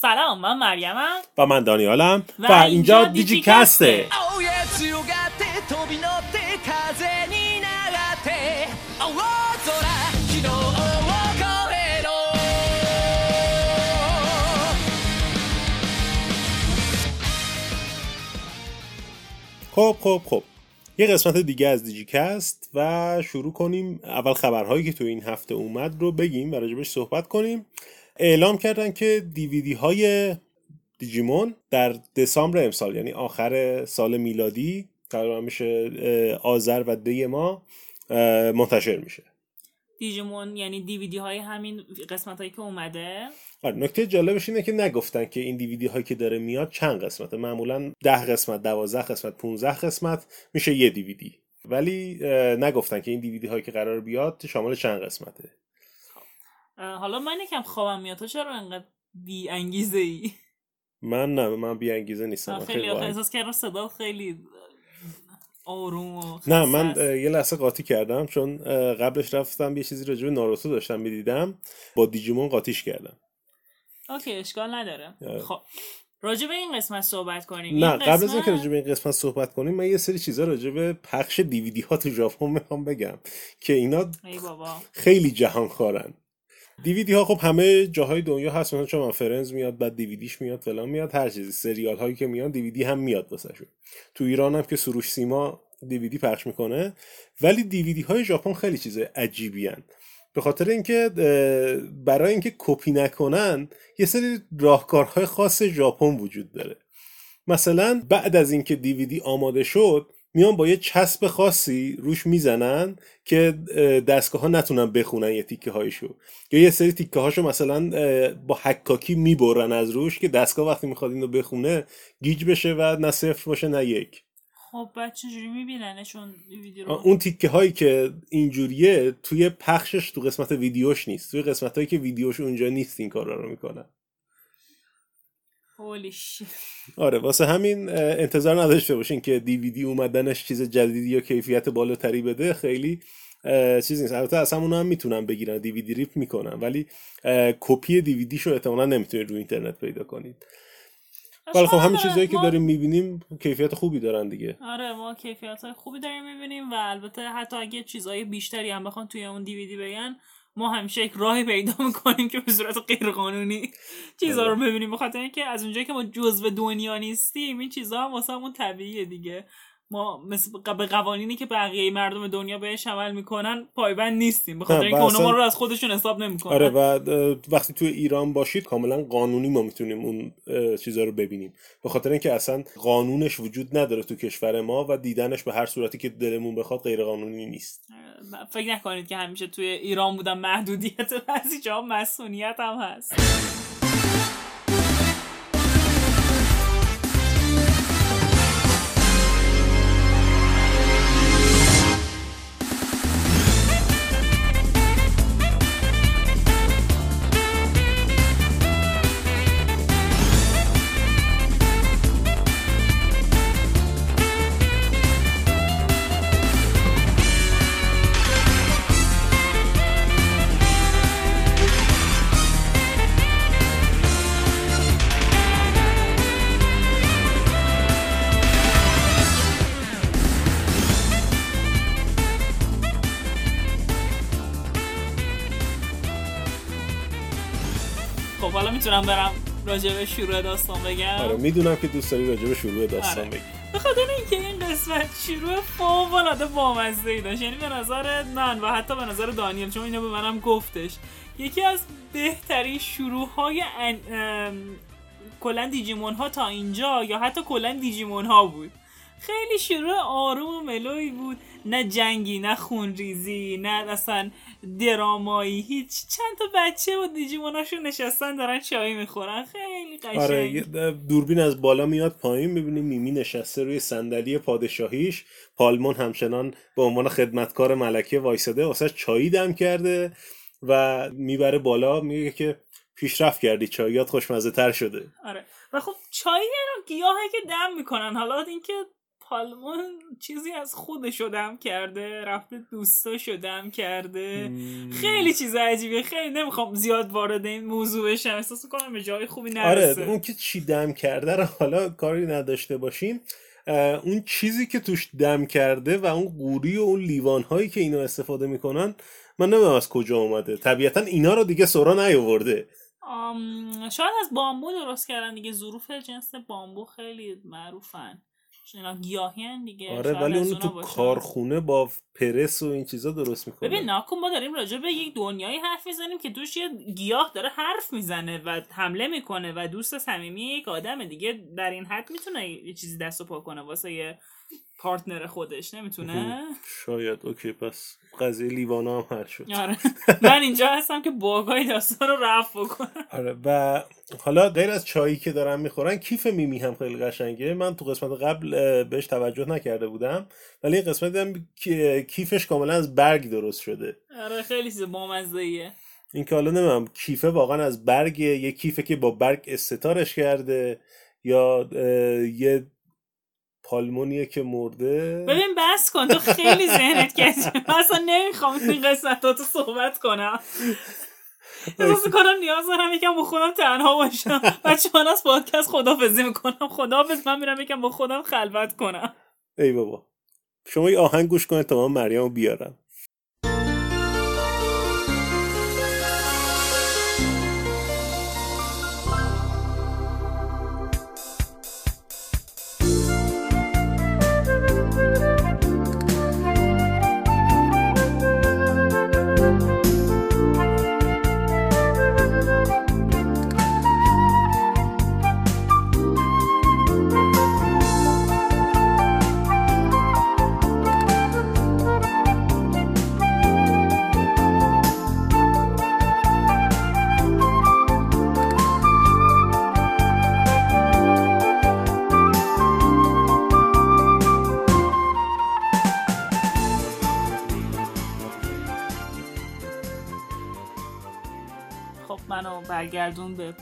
سلام من مریمم. و من دانیالم. و, و اینجا دیجی کسته. خب خب خب. یه قسمت دیگه از دیجیکست و شروع کنیم. اول خبرهایی که تو این هفته اومد رو بگیم و راجبش صحبت کنیم. اعلام کردن که دیویدی های دیجیمون در دسامبر امسال یعنی آخر سال میلادی تقریبا میشه آذر و دی ما منتشر میشه. دیجیمون یعنی دیویدی های همین قسمت هایی که اومده؟ آره نکته جالبش اینه که نگفتن که این دیویدی هایی که داره میاد چند قسمته. معمولا ده قسمت دوازده قسمت 15 قسمت میشه یه دیویدی. ولی نگفتن که این دیویدی هایی که قرار بیاد شامل چند قسمته. حالا من یکم خوابم میاد. تو چرا انقدر بی انگیزه ای من نه من بی انگیزه نیستم خیلی خیلی احساس کردم صدا خیلی آروم و نه من یه لحظه قاطی کردم چون قبلش رفتم یه چیزی راجع به ناروتو داشتم می‌دیدم. با دیجیمون قاطیش کردم. اوکی اشکال نداره. خب راجع به این قسمت صحبت کنیم. نه این قبل از قسمت- اینکه راجع به این قسمت صحبت کنیم من یه سری چیزا راجع به پخش دیویدی ها تو ژاپن می‌خوام بگم که اینا ای بابا. خیلی جهان خارن دیویدی ها خب همه جاهای دنیا هست مثلا چون فرنز میاد بعد دیویدیش میاد فلان میاد هر چیزی سریال هایی که میاد دیویدی هم میاد واسه تو ایران هم که سروش سیما دیویدی پخش می‌کنه ولی دیویدی های ژاپن خیلی چیز عجیبی هن. به خاطر اینکه برای اینکه کپی نکنن یه سری راهکارهای خاص ژاپن وجود داره مثلا بعد از اینکه دیویدی آماده شد میان با یه چسب خاصی روش می‌زنن که دستگاه ها نتونن بخونن یه تیکه هایشو یا یه سری تیکه هاشو مثلا با حکاکی می‌برن از روش که دستگاه وقتی می‌خواد اینو بخونه گیج بشه و نه صفر باشه نه یک. خب بعد چجوری میبیننشون ویدیو رو؟ آه، اون تیکه هایی که اینجوریه توی پخشش تو قسمت ویدیوش نیست. توی قسمت هایی که ویدیوش اونجا نیست این کارا رو می‌کنن. آره واسه همین انتظار نداشته باشین که دیویدی اومدنش چیز جدیدی یا کیفیت بالاتری بده خیلی چیز نیست. البته از همون هم می‌تونن بگیرن دیویدی ریپ می‌کنن ولی کپی دیویدیشو احتمالا نمی‌تونید رو اینترنت پیدا کنید. ولی خب همین نداره. چیزایی که ما- داریم می‌بینیم کیفیت خوبی دارن دیگه. آره ما کیفیت های خوبی داریم می‌بینیم و البته حتی اگه چیزهای بیشتری هم بخوان توی اون دیویدی بگن ما همیشه یک راهی پیدا می‌کنیم که به صورت غیرقانونی چیزها رو. ببینیم بخاطر اینکه از اونجایی که ما جزو دنیا نیستیم این چیزها هم واسه همون طبیعیه دیگه ما مثل به قوانینی که بقیه مردم دنیا بهش عمل می‌کنن پایبند نیستیم. بخاطر اینکه اونا ما رو از خودشون حساب نمی‌کنن. آره و وقتی توی ایران باشید کاملا قانونی ما می‌تونیم اون چیزا رو ببینیم. به خاطر اینکه اصلا قانونش وجود نداره تو کشور ما و دیدنش به هر صورتی که دلمون بخواد غیر قانونی نیست فکر نکنید که همیشه توی ایران بودن محدودیت بعضی جا مسئولیت هم هست. می‌تونم برم راجع به شروع داستان بگم؟ آره می‌دونم که دوست داری راجع به شروع داستان آره. بگی. به خاطر اینکه این قسمت شروع فوق العاده بامزه ای داشت. یعنی به نظر من و حتی به نظر دانیل چون اینو به منم گفتش یکی از بهترین شروع های کلا دیجیمون ها تا اینجا یا حتی کلا دیجیمون ها بود. خیلی شروع آروم و ملوی بود. نه جنگی نه خونریزی نه اصلا درامایی. هیچ. چند تا بچه و دیجیموناشون نشستن دارن چای می‌خورن. خیلی قشنگ. آره دوربین از بالا میاد پایین می‌بینیم میمی نشسته روی صندلی پادشاهیش. پالمون همچنان به عنوان خدمتکار ملکه وایساده واسه چایی دم کرده و می‌بره بالا میگه که پیشرفت کردی چایات خوشمزه تر شده. آره. و خب چای رو گیاهی که دم می‌کنن. حالا اینکه پالمون چیزی از خودش شدم کرده رفته دوستا شدم کرده. خیلی چیز عجیبه خیلی نمی‌خوام زیاد وارد این موضوع بشم. احساس کنم به جای خوبی آره نرسه. اون که چی دم کرده رو حالا کاری نداشته باشیم اون چیزی که توش دم کرده و اون قوری و اون لیوان هایی که اینا استفاده می‌کنن من نمی‌دونم از کجا اومده. طبیعتا اینا رو دیگه سورا نیاورده. شاید از بامبو درست کردن دیگه. ظروف جنس بامبو خیلی معروفن. دیگه آره ولی اونو اونا تو باشه. کارخونه با پرس و این چیزا درست ببین می‌کنن ناکن ما داریم راجع به یک دنیایی حرف می‌زنیم که توش یه گیاه داره حرف می‌زنه و حمله می‌کنه و دوست صمیمی یک آدمه دیگه در این حد می‌تونه یه چیزی دست و پا کنه واسه یه پارتنر خودش نمی‌تونه؟ شاید اوکی پس قضیه لیوانا هم حل شد. آره. من اینجا هستم که باگای داستان رو رفع بکنم. آره و حالا غیر از چایی که دارن می‌خورن کیف میمی هم خیلی قشنگه. من تو قسمت قبل بهش توجه نکرده بودم ولی این قسمت کی- کیفش کاملا از برگ درست شده. آره خیلی چیز بامزه این که حالا نمیم کیفه واقعا از برگ یه کیفه که با برگ استتارش کرده یا یه پالمونیه که مرده. ببین بس کن. تو خیلی ذهنت من اصلا نمی‌خوام این قسمتاتو صحبت کنم. احساس کنم نیاز دارم یکم با خودم تنها باشم. بچه من از پادکست خدافزی می‌کنم. خدافز من میرم یکم با خودم خلوت کنم. ای بابا. شما یه آهنگ گوش کنید تا من مریم رو بیارم.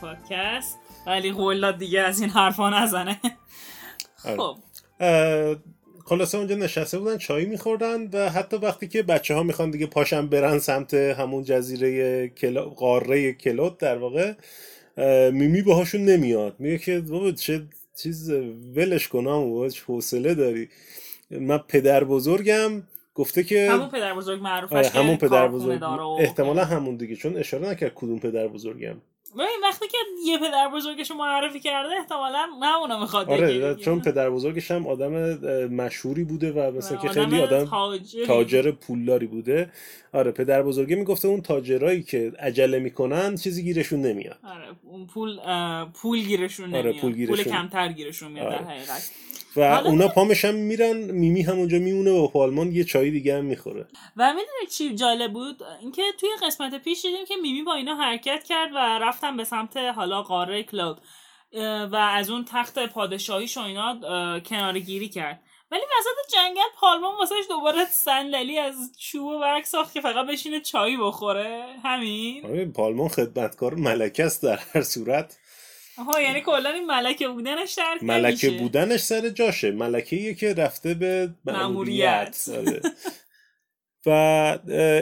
پادکست. ولی قول دیگه از این حرفا نزنه. آره. خب. خلاصه اونجا نشسته بودن چای میخوردن و حتی وقتی که بچه ها می‌خوان دیگه پاشن برن سمت همون جزیره کلا... قاره کلوت در واقع میمی باهاشون نمیاد. میگه که بابا چه چیز ولش کنم چه حوصله داری. من پدر بزرگم گفته که همون پدر بزرگ معروفش آره همون پدر بزرگ. احتمالا همون دیگه چون اشاره نکرد کدوم پدر بزرگم. ببین وقتی که یه پدر بزرگش رو معرفی کرده احتمالا همونو می‌خواد آره. چون پدر بزرگش هم آدم مشهوری بوده و مثلا که آدم خیلی آدم تاجری. تاجر پولداری بوده آره پدر بزرگه می‌گفته اون تاجرایی که عجله می‌کنن چیزی گیرشون نمیاد. آره اون پول پول گیرشون آره، نمیاد. پول گیرشون- کمتر گیرشون میاد در آره. حقیقت و اونا پامشم میرن میمی همونجا میمونه با پالمان یه چای دیگه هم می‌خوره. و می‌دونی چی جالب بود؟ اینکه توی قسمت پیش دیدیم که میمی با اینا حرکت کرد و رفتن به سمت حالا قاره کلود اه، و از اون تخت پادشاهیش و اینا اه، کناره گیری کرد. ولی وسط جنگل پالمان واسهش دوباره صندلی از چوب و برگ ساخت که فقط بشینه چایی بخوره. همین. آره پالمان خدمتکار ملکه است در هر صورت. آها یعنی کلا این ملکه بودنش درک ملکه نمیشه. بودنش سر جاشه. ملکه که رفته به مأموریت. و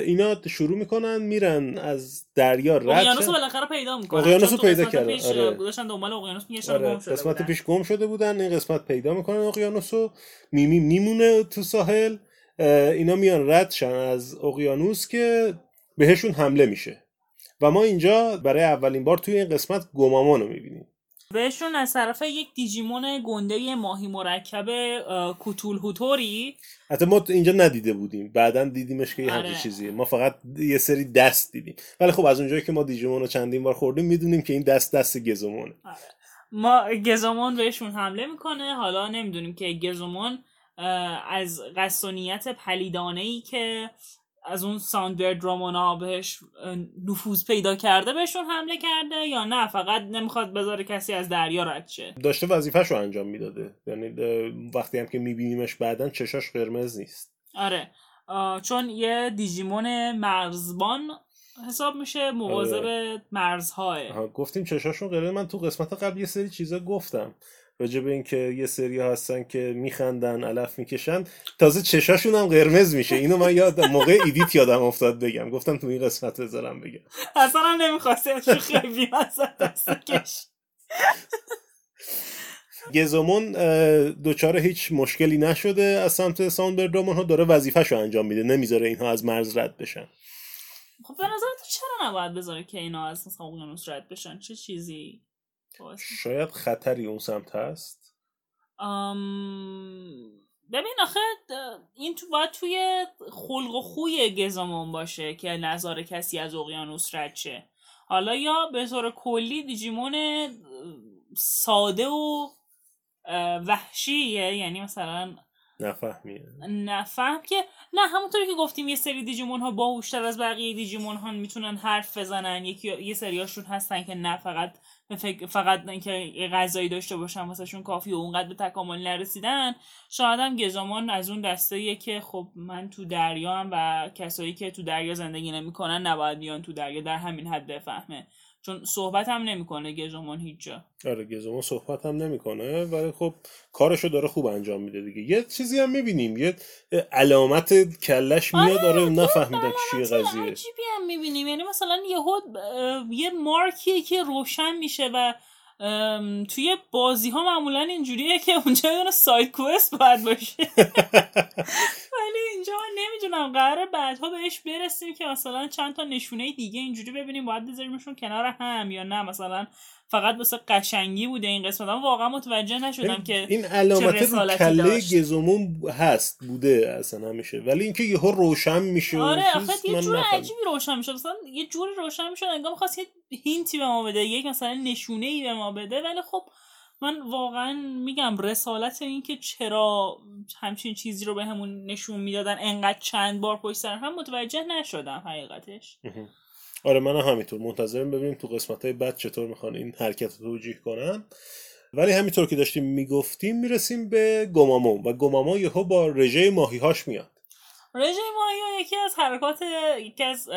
اینا شروع می‌کنن میرن از دریا رد اقیانوس بالاخره پیدا می‌کنن. اقیانوس رو پیدا کردن، پیش آره. داشتن دنبال اقیانوس میگشتن آره. گم شده قسمت بودن. پیش گم شده بودن این قسمت پیدا می‌کنن اقیانوس رو. میمی میمونه تو ساحل. اینا میان رد شن از اقیانوس که بهشون حمله میشه. و ما اینجا برای اولین بار توی این قسمت گمامان رو می‌بینیم. بهشون از طرف یک دیجیمون گنده ماهی مرکب اه، کوتول هوتوری. حتی ما اینجا ندیده بودیم. بعدا دیدیمش که یه آره. چیزیه. ما فقط یه سری دست دیدیم. ولی خب از اونجایی که ما دیجیمون رو چندین بار خوردیم می‌دونیم که این دست دست گزومونه ما گزومون بهشون حمله می‌کنه. حالا نمی‌دونیم که گزومون اه، از قصونیت پلیدانه ای که از اون ساندبرد رومانا بهش نفوذ پیدا کرده بهشون حمله کرده یا نه؟ فقط نمی‌خواد بذاره کسی از دریا رد شه. داشته وظیفهش رو انجام می‌داده. یعنی وقتی هم که میبینیمش بعدا چشاش قرمز نیست. آره. چون یه دیجیمون مرزبان حساب میشه مواظب مرزهای. آها، گفتیم چشاشون قرمز. من تو قسمت قبل یه سری چیزا گفتم. راجع به اینکه یه سری هستن که میخندن علف می‌کشن. تازه چشاشون هم قرمز میشه. اینو من یاد موقع ایدیت یادم افتاد بگم. گفتم تو این قسمت بذارم بگم. اصلا از شوخی کش. گزومون دوچار هیچ مشکلی نشده. از سمت ساوندبردامون ها داره وظیفهشو انجام میده. نمی‌ذاره اینها از مرز رد بشن. خب به نظر تو چرا نباید بذاره که اینا از مثلا اقیانوس رد بشن؟ چه چیزی؟ شاید خطری اون سمت هست؟ آم، ببین آخه این تو باید توی خلق و خوی گزامون باشه که نظر کسی از اقیانوس رد شه. حالا یا به طور کلی دیجیمون ساده و وحشیه یعنی مثلا نفهمیه. نفهم که نه همونطوری که گفتیم یه سری دیجیمون ها باهوشتر از بقیه دیجیمون ها می‌تونن حرف بزنن یکی یه سریاشون هستن که نه فقط فکر- فقط اینکه یه غذایی داشته باشن واسهشون کافی و اونقدر به تکامل نرسیدن شاید هم گزامان از اون دسته که خب من تو دریا هم و کسایی که تو دریا زندگی نمی‌کنن نباید بیان تو دریا در همین حد بفهمه. چون صحبت هم نمی‌کنه گزامان هیچ جا. آره گزومون صحبت هم نمی‌کنه ولی خب کارشو داره خوب انجام میده دیگه. یه چیزی هم می‌بینیم یه علامت کلش میاد داره نفهمیدن چیه قضیه عجیبی هم می‌بینیم. یعنی مثلا یهو یه مارکیه که روشن میشه و ام، توی بازی ها معمولا اینجوریه که اونجا یه دونه ساید کوست باید باشه. ولی اینجا من نمی‌دونم قراره بعدها بهش برسیم که مثلا چند تا نشونه دیگه اینجوری ببینیم. باید بذاریمشون کنار هم یا نه. مثلا فقط واسه قشنگی بوده این قسمت. من واقعا متوجه نشدم که این علامت رو کله داشت. گزومون هست بوده اصلا همیشه. ولی اینکه یهو روشن میشه آره آخه یه جور. عجیبی روشن می‌شد مثلا یه جوری روشن می‌شد انگار می‌خواست یه هینتی به ما بده یک مثلا نشونه ای به ما بده. ولی خب من واقعا میگم رسالت این که چرا همچین چیزی رو به همون نشون می‌دادن انقدر چند بار پشت سر هم متوجه نشدم حقیقتش. آره من هم همینطور. منتظرم ببینیم تو قسمت های بعد چطور می‌خوان این حرکت رو توجیه کنن. ولی همینطور که داشتیم می‌گفتیم می‌رسیم به گمامون و گمامون یهو با رژه ماهیهاش میاد. رژه ماهی یکی از حرکات یکی از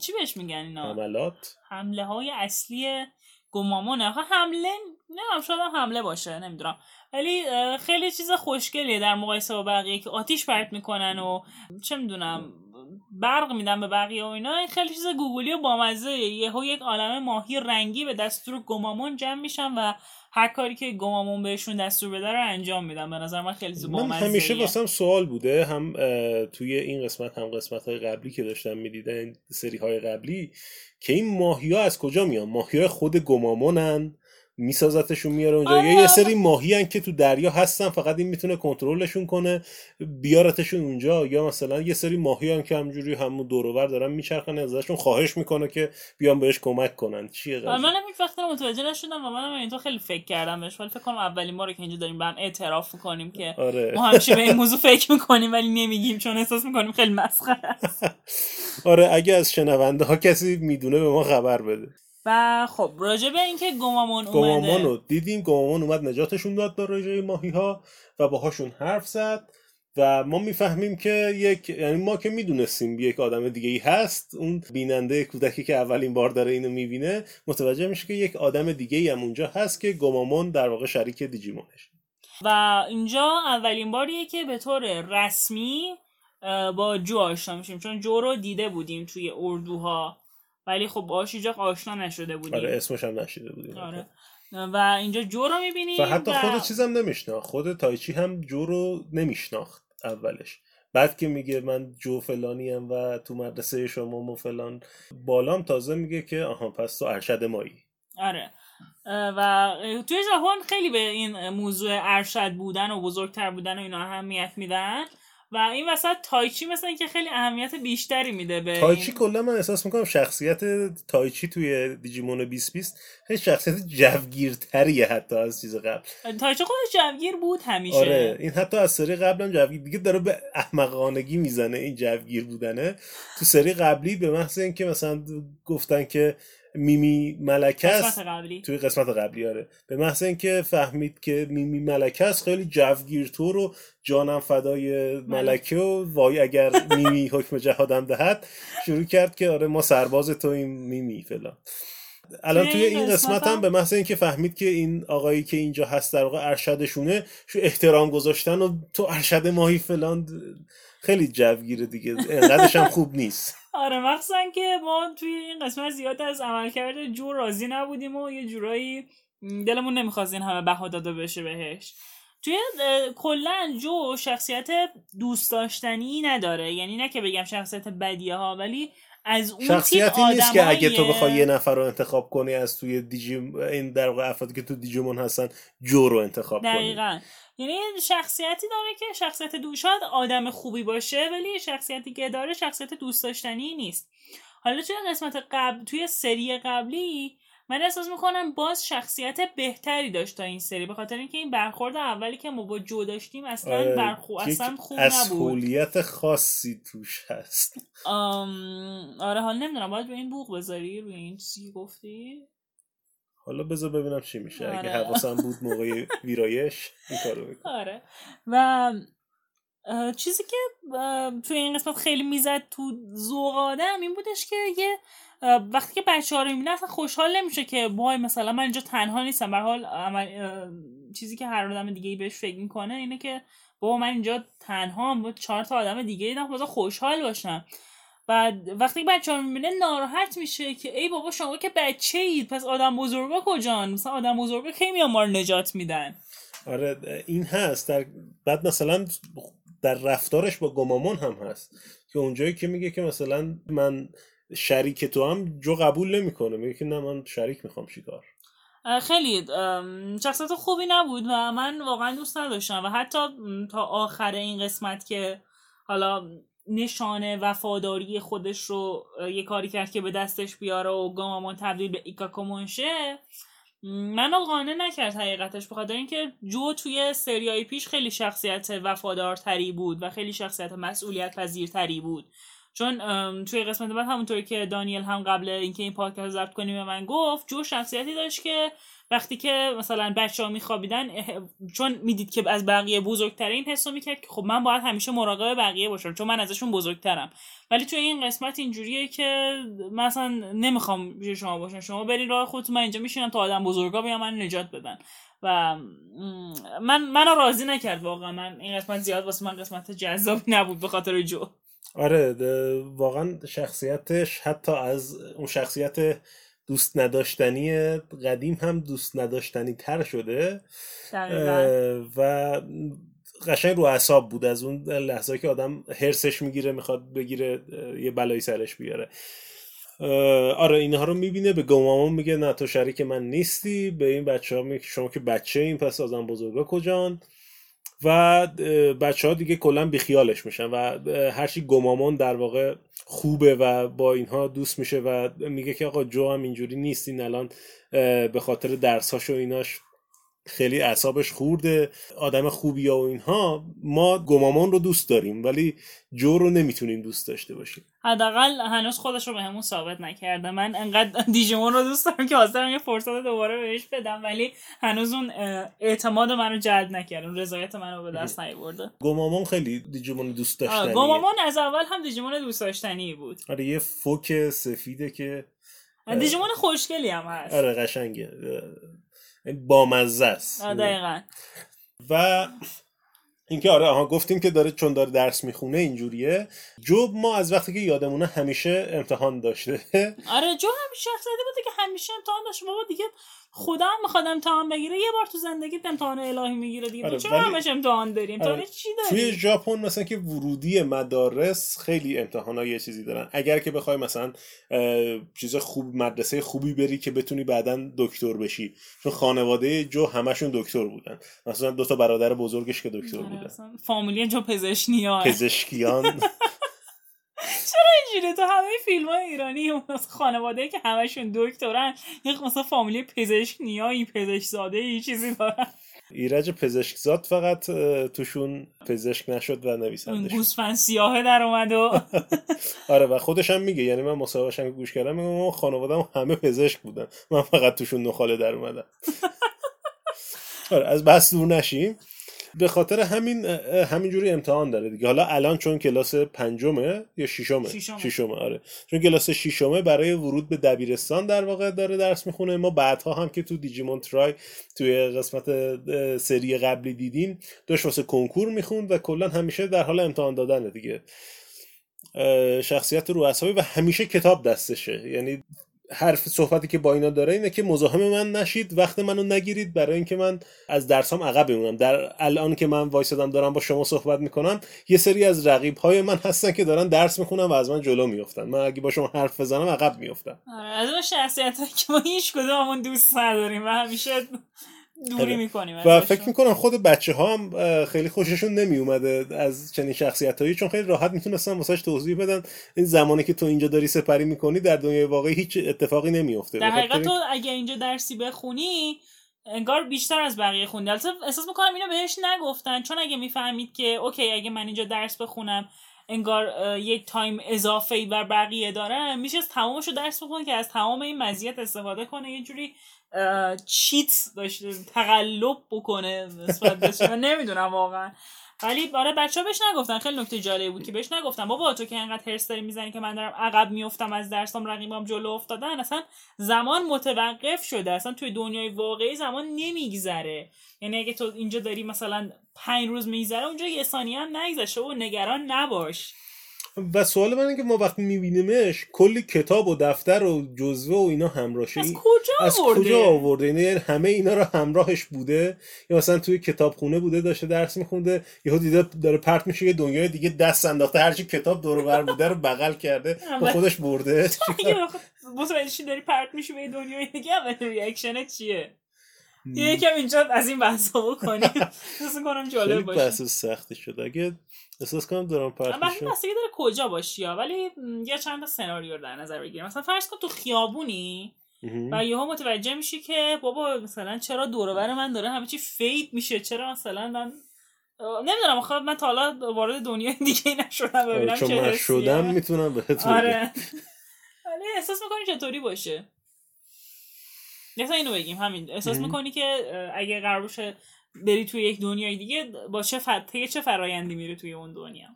چی بهش میگن اینا؟ عملات حمله های اصلی گمامونه آخه حمله نمی‌دونم شاید حمله باشه نمی‌دونم. ولی خیلی چیز خوشگلیه در مقایسه با بقیه که آتیش پرت می‌کنن و چه می‌دونم برق میدن به بقیه و اینا. این خیلی چیز گوگلی و بامزه یهو یک عالم ماهی رنگی به دستور گمامون جمع میشن و هر کاری که گمامون بهشون دستور بده رو انجام میدن. به نظر من خیلی من همیشه واسم سوال بوده. هم توی این قسمت هم قسمت های قبلی که داشتم می‌دیدن سری های قبلی که این ماهی ها از کجا میان؟ ماهی های خود گمامونن؟ میسازتشون میاره اونجا. آره، یا یه آره. سری ماهی هن که تو دریا هستن فقط این می‌تونه کنترلشون کنه بیارتشون اونجا. یا مثلا یه سری ماهی هم که همجوری همون دورور دارن میچرخن ازشون خواهش می‌کنه که بیان بهش کمک کنن. چیه آره، قضیه منم هیچ وقت متوجه نشدم و منم اینطور خیلی فکر کردم بهش. ولی فکر کنم اولین باره که اینجا داریم به هم اعتراف می‌کنیم که آره. ما همیشه به این موضوع فکر می‌کنیم ولی نمیگیم چون احساس می‌کنیم خیلی مسخره است. آره اگه از شنونده ها کسی می‌دونه به ما خبر بده. و خب راجع به اینکه گمامون گمامان اومده. رو دیدیم گمامان اومد نجاتشون داد با رژه ماهی ها و باهاشون حرف زد و ما می‌فهمیم که یک یعنی ما که می‌دونستیم یک آدم دیگه ای هست اون بیننده کودکی که اولین بار داره اینو می‌بینه متوجه میشه که یک آدم دیگه ای هم اونجا هست که گمامون در واقع شریک دیجیمونش. و اینجا اولین باریه که به طور رسمی با جو آشنا میشیم. چون جو رو دیده بودیم توی اردوها. ولی خب باش اینجا آشنا نشده بودیم. آره اسمش هم نشیده بودیم. آره. و اینجا جو رو می‌بینیم و حتی خود چیزم نمیشناخت. خود تایچی هم جو رو نمیشناخت اولش. بعد که میگه من جو فلانیم و تو مدرسه شما و فلان بالام تازه میگه که آها پس تو ارشد مایی. آره. و توی ژاپن خیلی به این موضوع ارشد بودن و بزرگتر بودن و اینا اهمیت میدن. و این وسط تایچی مثلا که خیلی اهمیت بیشتری میده به تایچی کلا من احساس می‌کنم شخصیت تایچی توی دیجیمون 2020 خیلی شخصیت جوگیرتریه حتی از چیز قبل. تایچی خودش جوگیر بود همیشه. آره این حتی از سری قبلم جوگیر دیگه داره به احمقانگی می‌زنه این جوگیر بودنه. تو سری قبلی به محض اینکه مثلا گفتن که میمی ملکه است. قسمت قبلی. توی قسمت قبلی آره. به محض اینکه فهمید که میمی ملکه است خیلی جوگیرتور و جانم فدای ملکه. و وای اگر میمی حکم جهادم دهد شروع کرد که آره ما سرباز تویم میمی فلان. الان توی این این قسمت هم- به محض اینکه فهمید که این آقایی که اینجا هست در واقع ارشدشونه شو احترام گذاشتن و تو ارشد ماهی فلان خیلی جوگیره دیگه. انقدرش هم خوب نیست. آره مخصوصا که ما توی این قسمت زیاد از عملکرد جو راضی نبودیم و یه جورایی دلمون نمی‌خواست این همه بها داده بشه بهش. توی کلا جو شخصیت دوست داشتنی نداره. یعنی نه که بگم شخصیت بدیه ها ولی از اون شخصیتی تیپ نیست که اگه تو بخوای یه نفر رو انتخاب کنی از توی دیجی این در واقع افرادی که تو دیجیمون هستن جو رو انتخاب کنی. دقیقا. یعنی شخصیتی داره که شخصیت دو شاید آدم خوبی باشه ولی شخصیتی که داره شخصیت دوست داشتنی نیست. حالا توی قسمت قبل توی سری قبلی من احساس می‌کنم باز شخصیت بهتری داشت تا این سری به خاطر اینکه این برخورد اولی که ما با جو داشتیم اصلا آره، برخو... اصلا خوب نبود. اسهولیت خاصی توش هست. آم... آره حالا نمی‌دونم باید روی این بوق بذاری روی این چیزی گفتی؟ حالا بذار ببینم چی میشه. اگه آره. حواسم بود موقع ویرایش این کارو بکنم. آره. و چیزی که توی این قسمت خیلی می‌زد تو ذوق آدم این بودش که یه وقتی که بچه ها رو می‌بینه اصلا خوشحال نمیشه که وای مثلا من اینجا تنها نیستم. به حال چیزی که هر آدم دیگه ای بهش فکر می‌کنه اینه که بابا من اینجا تنها هم چهار تا آدم دیگه دیدم خدا خوشحال باشم. و وقتی بچه ها می‌بینه ناراحت میشه که ای بابا شما که بچه اید پس آدم بزرگا کجان؟ مثلا آدم بزرگا کی میان ما رو نجات میدن؟ آره این هست. در بعد مثلا در رفتارش با گمامون هم هست. که اونجایی که میگه که مثلا من شریک تو هم جو قبول نمی‌کنه. میگه که نه من شریک می‌خوام چیکار خیلی شخصیت خوبی نبود و من واقعا دوست نداشتم. و حتی تا آخر این قسمت که حالا نشانه وفاداری خودش رو یه کاری کرد که به دستش بیاره و گامامون تبدیل به ایکاکومون شه م، منو قانع نکرد حقیقتش بخاطر اینکه جو توی سریای پیش خیلی شخصیت وفادارتری بود و خیلی شخصیت مسئولیت پذیرتری بود. چون توی قسمت بعد همونطوری که دانیل هم قبل اینکه این پادکست رو ضبط کنیم به من گفت جو شخصیتی داشت که وقتی که مثلا بچه ها میخوابیدن چون می‌دید که از بقیه بزرگتره این حس رو می‌کرد که خب من باید همیشه مراقب بقیه باشم چون من ازشون بزرگترم. ولی توی این قسمت اینجوریه که مثلا نمی‌خوام پیش شما باشم. شما برین راه خودتون من اینجا میشینم تا آدم بزرگا بیان من نجات بدن. و من منو راضی نکرد واقعا. من این قسمت زیاد واسه من قسمت جذابی نبود به خاطر جو. آره واقعا شخصیتش حتی از اون شخصیت دوست نداشتنی قدیم هم دوست نداشتنی تر شده. و قشنگ رو اعصاب بود. از اون لحظه که آدم هرسش می‌گیره می‌خواد بگیره یه بلایی سرش بیاره. آره اینها رو می‌بینه به گمامون میگه نه تو شریک من نیستی. به این بچه ها میگه شما که بچه این پس آدم بزرگا کجان؟ و بچه ها دیگه کلا بیخیالش میشن و هرچی گمامون در واقع خوبه و با اینها دوست میشه و میگه که آقا جو هم اینجوری نیست این الان به خاطر درساش و ایناش. خیلی اعصابش خورده آدم خوبی و اینها ما گمامون رو دوست داریم ولی جو رو نمی‌تونیم دوست داشته باشیم. حداقل هنوز خودش رو بهمون ثابت نکرده. من انقدر دیجیمون رو دوست دارم که حاضرم یه فرصت دوباره بهش بدم ولی هنوز اون اعتماد منو جلب نکرد اون رضایت منو به دست نیاورده. گمامون خیلی دیجیمون دوست آه، داشتنیه گامامون از اول هم دیجیمون دوست داشتنی بود. آره یه فوک سفیده که دیجیمون خوشگلی هم هست. آره قشنگه. بامزه است. دقیقا. و اینکه آره آها گفتیم که داره چون داره درس می‌خونه اینجوریه. جو ما از وقتی که یادمونه همیشه امتحان داشته. آره جو هم شخصیتی بوده که همیشه امتحان داشت بابا دیگه خدا هم می‌خواد امتحان بگیره یه بار تو زندگیت امتحان الهی می‌گیره دیگه. آره، چرا ولی- همش امتحان داریم؟ آره، چی توی داری ژاپن مثلا که ورودی مدارس خیلی امتحانای یه چیزی دارن. اگر که بخوای مثلا چیز خوب مدرسه خوبی بری که بتونی بعدا دکتر بشی. چون خانواده جو همشون دکتر بودن. مثلا دو تا برادر بزرگش که دکتر آره، بودن. فامیلی جو پزشکی پزشکیان. اینجوری تو همه فیلم های ایرانی خانواده که همشون دکترن یه مثلا فامیلی پزشک نیایی پزشک زاده یه چیزی دارن. ایرج پزشکزاد فقط اه، توشون پزشک نشد و اون نویسنده شد گوسفند سیاهه در اومد و آره و خودش هم میگه یعنی من مصاحبهش هم گوش کردم میگه ما خانوادم همه پزشک بودن. من فقط توشون نخاله در اومدم. آره از بحث دور نشیم. به خاطر همین همینجوری امتحان داره دیگه. حالا الان چون کلاس پنجمه یا ششمه؟ ششمه. آره. چون کلاس ششمه برای ورود به دبیرستان در واقع داره درس می‌خونه. ما بعدها هم که تو دیجیمون ترای توی قسمت سری قبلی دیدیم داشت واسه کنکور می‌خوند و کلا همیشه در حال امتحان دادنه دیگه. شخصیت رو اعصابی و همیشه کتاب دستشه. یعنی حرف صحبتی که با اینا داره اینه که مزاحم من نشید وقت منو نگیرید. برای اینکه من از درسام عقب بمونم در الان که من وایسادم دارم با شما صحبت می‌کنم یه سری از رقیب های من هستن که دارن درس می‌خونن و از من جلو میفتن من اگه با شما حرف بزنم عقب میفتم آره از اون شخصیت که ما هیچ کدوممون دوست نداریم. و همیشه دوری. می‌کنیم و فکر می‌کنم خود بچه ها هم خیلی خوششون نمی اومده از چنین شخصیت هایی چون خیلی راحت می‌تونستن واسش توضیح بدن. این زمانی که تو اینجا داری سپری می‌کنی در دنیای واقعی هیچ اتفاقی نمیفته در حقیقت تو اگه اینجا درسی بخونی انگار بیشتر از بقیه خوندی. البته احساس می‌کنم اینو بهش نگفتن چون اگه می‌فهمید که OK اگه من اینجا درس بخونم انگار یک time اضافه ای بر بقیه دارم میشه از تمامش رو درس بخونه که از تمام این مزیت استفاده کنه. یه جوری cheat داشته تقلب بکنه نسبت من نمی‌دونم واقعا. ولی برای بچه ها بهش نگفتن. خیلی نکته جالبی بود که بهش نگفتن. بابا تو که انقدر حرص داری می‌زنی که من دارم عقب میفتم از درسام رقیبام جلو افتادن اصلا زمان متوقف شده. اصلا توی دنیای واقعی زمان نمیگذره. یعنی اگه تو اینجا داری مثلا پنج روز میگذره اونجا یه ثانیه هم نگذشه و نگران نباش. و سوال من اینه که ما وقتی میبینیمش کلی کتاب و دفتر و جزوه و اینا همراهشه. از کجا از آورده؟ کجا آورده؟ یعنی همه اینا رو همراهش بوده؟ یا مثلا توی کتابخونه بوده داشته درس میخونده یهو دیده داره پرت میشه یه دنیای دیگه دست انداخته هرچی کتاب دور و بر بوده رو بغل کرده با خودش برده. شی داری پرت میشی به دنیای دیگه اول reaction ت چیه؟ یه یکم اینجا از این بحثا بکنیم. حس کنم جالب باشه. بحث سختی شد. اگه احساس کنم دارم پرت میشه بستگی داره کجا باشی ها. ولی یه چند تا سناریو رو در نظر بگیریم. مثلا فرض کن تو خیابونی و یهو متوجه میشی که بابا مثلا چرا دور من داره؟ همه چی fade میشه. چرا مثلا من نمی‌دونم. آخه من تا حالا وارد دنیای دیگه نشدم. ببینم چون چه. شدم می‌تونم بهت بگم. آره ولی احساس می‌کنی چطوری باشه؟ مثلا اینو بگیم همین. احساس. می‌کنی که اگه قرار باشه بری توی یک دنیای دیگه با چه. طی چه فرایندی میره توی اون دنیا؟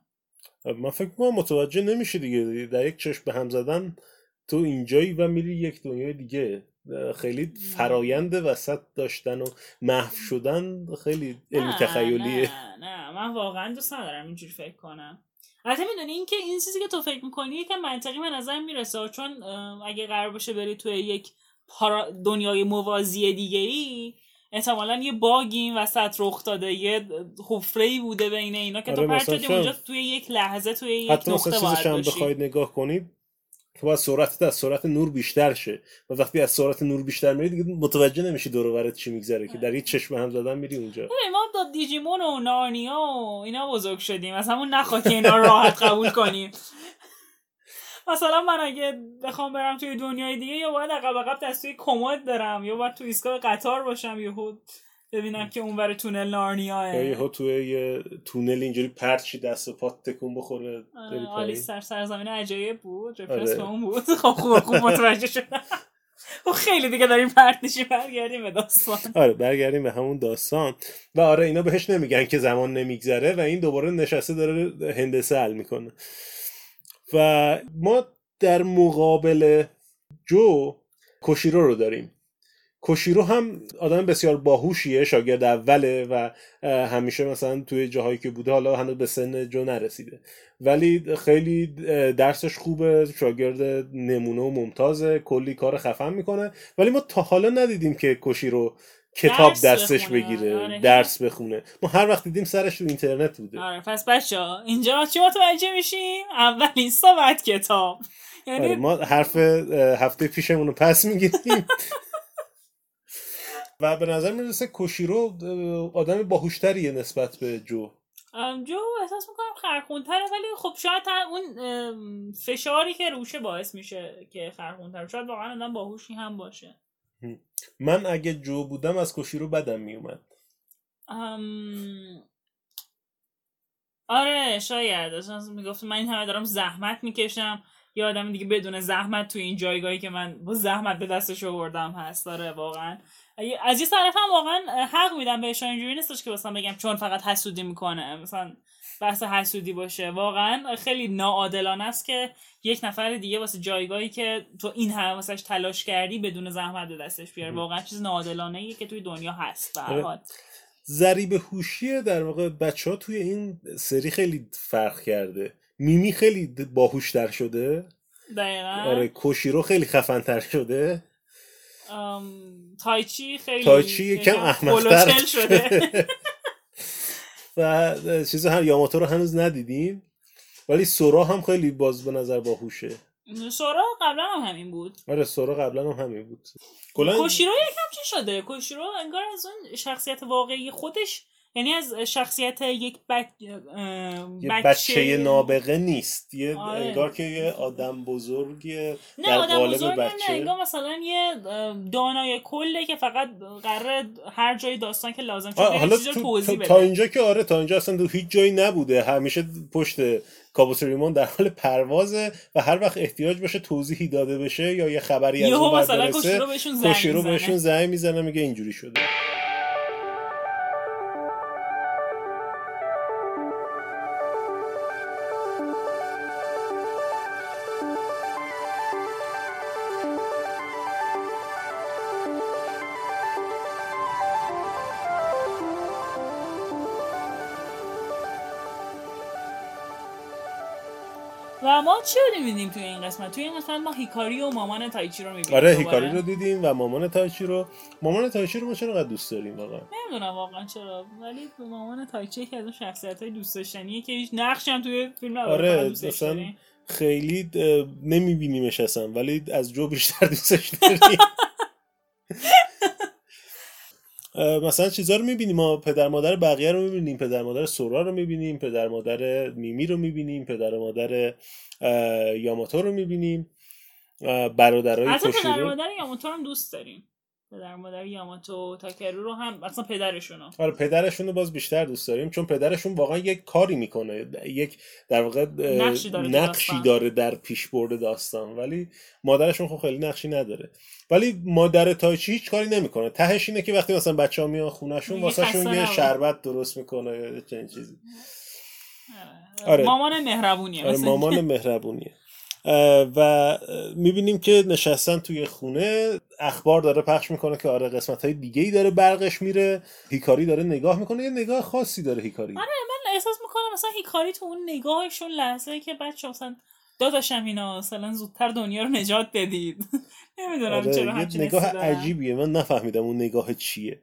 من فکر کنم متوجه نمیشه دیگه. در یک چشم به هم زدن تو اینجایی و میری یک دنیای دیگه. خیلی فرایند وسط داشتن و محو شدن خیلی علمی نه، تخیلیه. نه نه. من واقعا دوست ندارم اینجوری فکر کنم. البته می‌دونی این که این چیزی که تو فکر می‌کنی یکم منطقی به نظر می‌رسه. چون اگه قرار باشه بری توی یک. دنیای موازی دیگه ای احتمالا یه باگی این وسط رخ داده یه حفره ای بوده بین اینا که آره، تو پرت مثلا شدی اونجا توی یک لحظه توی یک حتی نقطه باید بخواید نگاه کنید که باید سرعتت از سرعت نور بیشتر شه. و وقتی از سرعت نور بیشتر میری دیگه متوجه نمیشی دور و چی میگذره که در یک چشم به هم زدن میری اونجا. ببین، ما با دیجیمون و نارنیا و اینا بزرگ شدیم. از همون نخواه که اینا راحت قبول کنیم. مثلا من اگه بخوام برم توی دنیای دیگه یا باید عقب عقب دست توی کمد برم یا باید تو ایستگاه قطار باشم یهو ببینم که اونور تونل یا نارنیاه یهو توی یه تونل اینجوری پرت شی دست و پات تکون بخوره آلی پایین. سر سرزمین عجایب بود رفرنس آره. به اون بود. خب خوب خوب متوجه شدم. خب خیلی دیگه داریم پرت میشیم برگردیم به داستان. آره برگردیم به همون داستان. و آره اینا بهش نمیگن که زمان نمیگذره و این دوباره نشسته داره هندسه حل می‌کنه. و ما در مقابل جو کوشیرو رو داریم. کوشیرو هم آدم بسیار باهوشیه شاگرد اوله و همیشه مثلا توی جاهایی که بوده حالا هنوز به سن جو نرسیده. ولی خیلی درسش خوبه شاگرد نمونه و ممتازه کلی کار خفن می‌کنه. ولی ما تا حالا ندیدیم که کوشیرو کتاب دستش بخونه. بگیره آره. درس بخونه. ما هر وقت دیدیم سرش تو اینترنت بوده. آره پس بچه ها اینجا چی متوجه میشیم؟ اول اینستا بعد کتاب. یعنی آره ما حرف هفته پیشمون رو پس می‌گیریم. و به نظر می‌رسه کوشیرو آدم باهوشتریه نسبت به جو. جو احساس می‌کنم خرخونتره ولی خب شاید اون فشاری که روشه باعث میشه که خرخونتر شاید واقعا آدم باهوشی هم باشه. من اگه جو بودم از کوشیرو بدم میومد. ام، آره شاید. اصلا می‌گفت من این همه دارم زحمت می‌کشم. یا آدم دیگه بدون زحمت توی این جایگاهی که من با زحمت به دستش آوردم هست. آره واقعا. از یه طرف هم واقعا حق میدم بهش. اینجوری نیستش که مثلا بگم چون فقط حسودی می‌کنه. مثلا بحث حسودی باشه. واقعا خیلی ناعادلانه است که یک نفر دیگه واسه جایگاهی که تو این همه واسش تلاش کردی بدون زحمت به دستش بیاره واقعا چیز ناعادلانه ایه که توی دنیا هست. به آره. حال. هوشی در واقع بچه ها توی این سری خیلی فرق کرده. میمی خیلی باهوشتر شده. دقیقا. آره کوشیرو خیلی خفنتر شده. ام، تایچی خیلی تایچی یکم احمق‌تر شده. و چیز هم یاماتو رو هنوز ندیدیم. ولی سورا هم خیلی باز به نظر باهوشه. سورا قبلا هم همین بود. آره سورا قبلا هم همین بود. کلا کوشیرو یکم چی شده؟ کوشیرو انگار از اون شخصیت واقعی خودش یعنی از شخصیت یک بچ... اه، یه بچه نابغه نیست. یه آره. انگار که یه آدم بزرگیه. نه در آدم قالب بزرگ هم نه بچه. انگار مثلا یه دانای کله که فقط قرار هر جای داستان که لازم شده حالا تو- توضیح تا, بده. تا اینجا که آره تا اینجا اصلا تو هیچ جایی نبوده. همیشه پشت کابوس ریمون در حال پروازه و هر وقت احتیاج باشه توضیحی داده بشه یا یه خبری از اون برسه. بهشون زنگ می‌زنه میگه اینجوری شده. و ما چی رو می‌بینیم توی این قسمت؟ توی این قسمت ما هیکاری و مامان تایچی رو می‌بینیم آره هیکاری رو دیدیم و مامان تایچی رو مامان تایچی رو ما چرا انقدر دوست داریم واقعا؟ نمی‌دونم واقعا چرا ولی مامان تایچی که از اون شخصیت های دوست داشتنیه که هیچ نقشی هم توی فیلم آره داری. خیلی نمیبینیمش اصلا ولی از جو بیشتر دوستش داریم. مثلا چیزا رو می‌بینیم. ما پدر مادر بقیه رو می‌بینیم پدر مادر سورا رو می‌بینیم پدر مادر میمی رو می‌بینیم پدر مادر یاماتو رو می‌بینیم. برادرای حتی پدر کوشیرو مادر یاماتو هم دوست داریم. پدر مادر یاماتو تاکرو رو هم اصلا پدرشونو. آره پدرشون رو باز بیشتر دوست داریم چون پدرشون واقعا یک کاری می‌کنه یک در واقع نقشی داره نقشی. داره در پیش برده داستان ولی مادرشون خب خیلی نقشی نداره. ولی مادر تایچی هیچ کاری نمی‌کنه. تهش اینه که وقتی مثلا بچه ها میان خونشون واسه شون یه. شربت درست می‌کنه یا چنین چیزی. آره. مامان مهربونیه. آره مامان مهربونیه. و می‌بینیم که نشستن توی خونه اخبار داره پخش می‌کنه که آره قسمت های دیگه ای داره برقش میره. هیکاری داره نگاه می‌کنه یه نگاه خاصی داره هیکاری. آره من احساس می‌کنم مثلا هیکاری تو اون نگاهشون لحظه که بچه مثلا داداشم اینا مثلا زودتر دنیا رو نجات بدید. نمی‌دونم آره چرا یه نگاه. عجیبیه. من نفهمیدم اون نگاه چیه.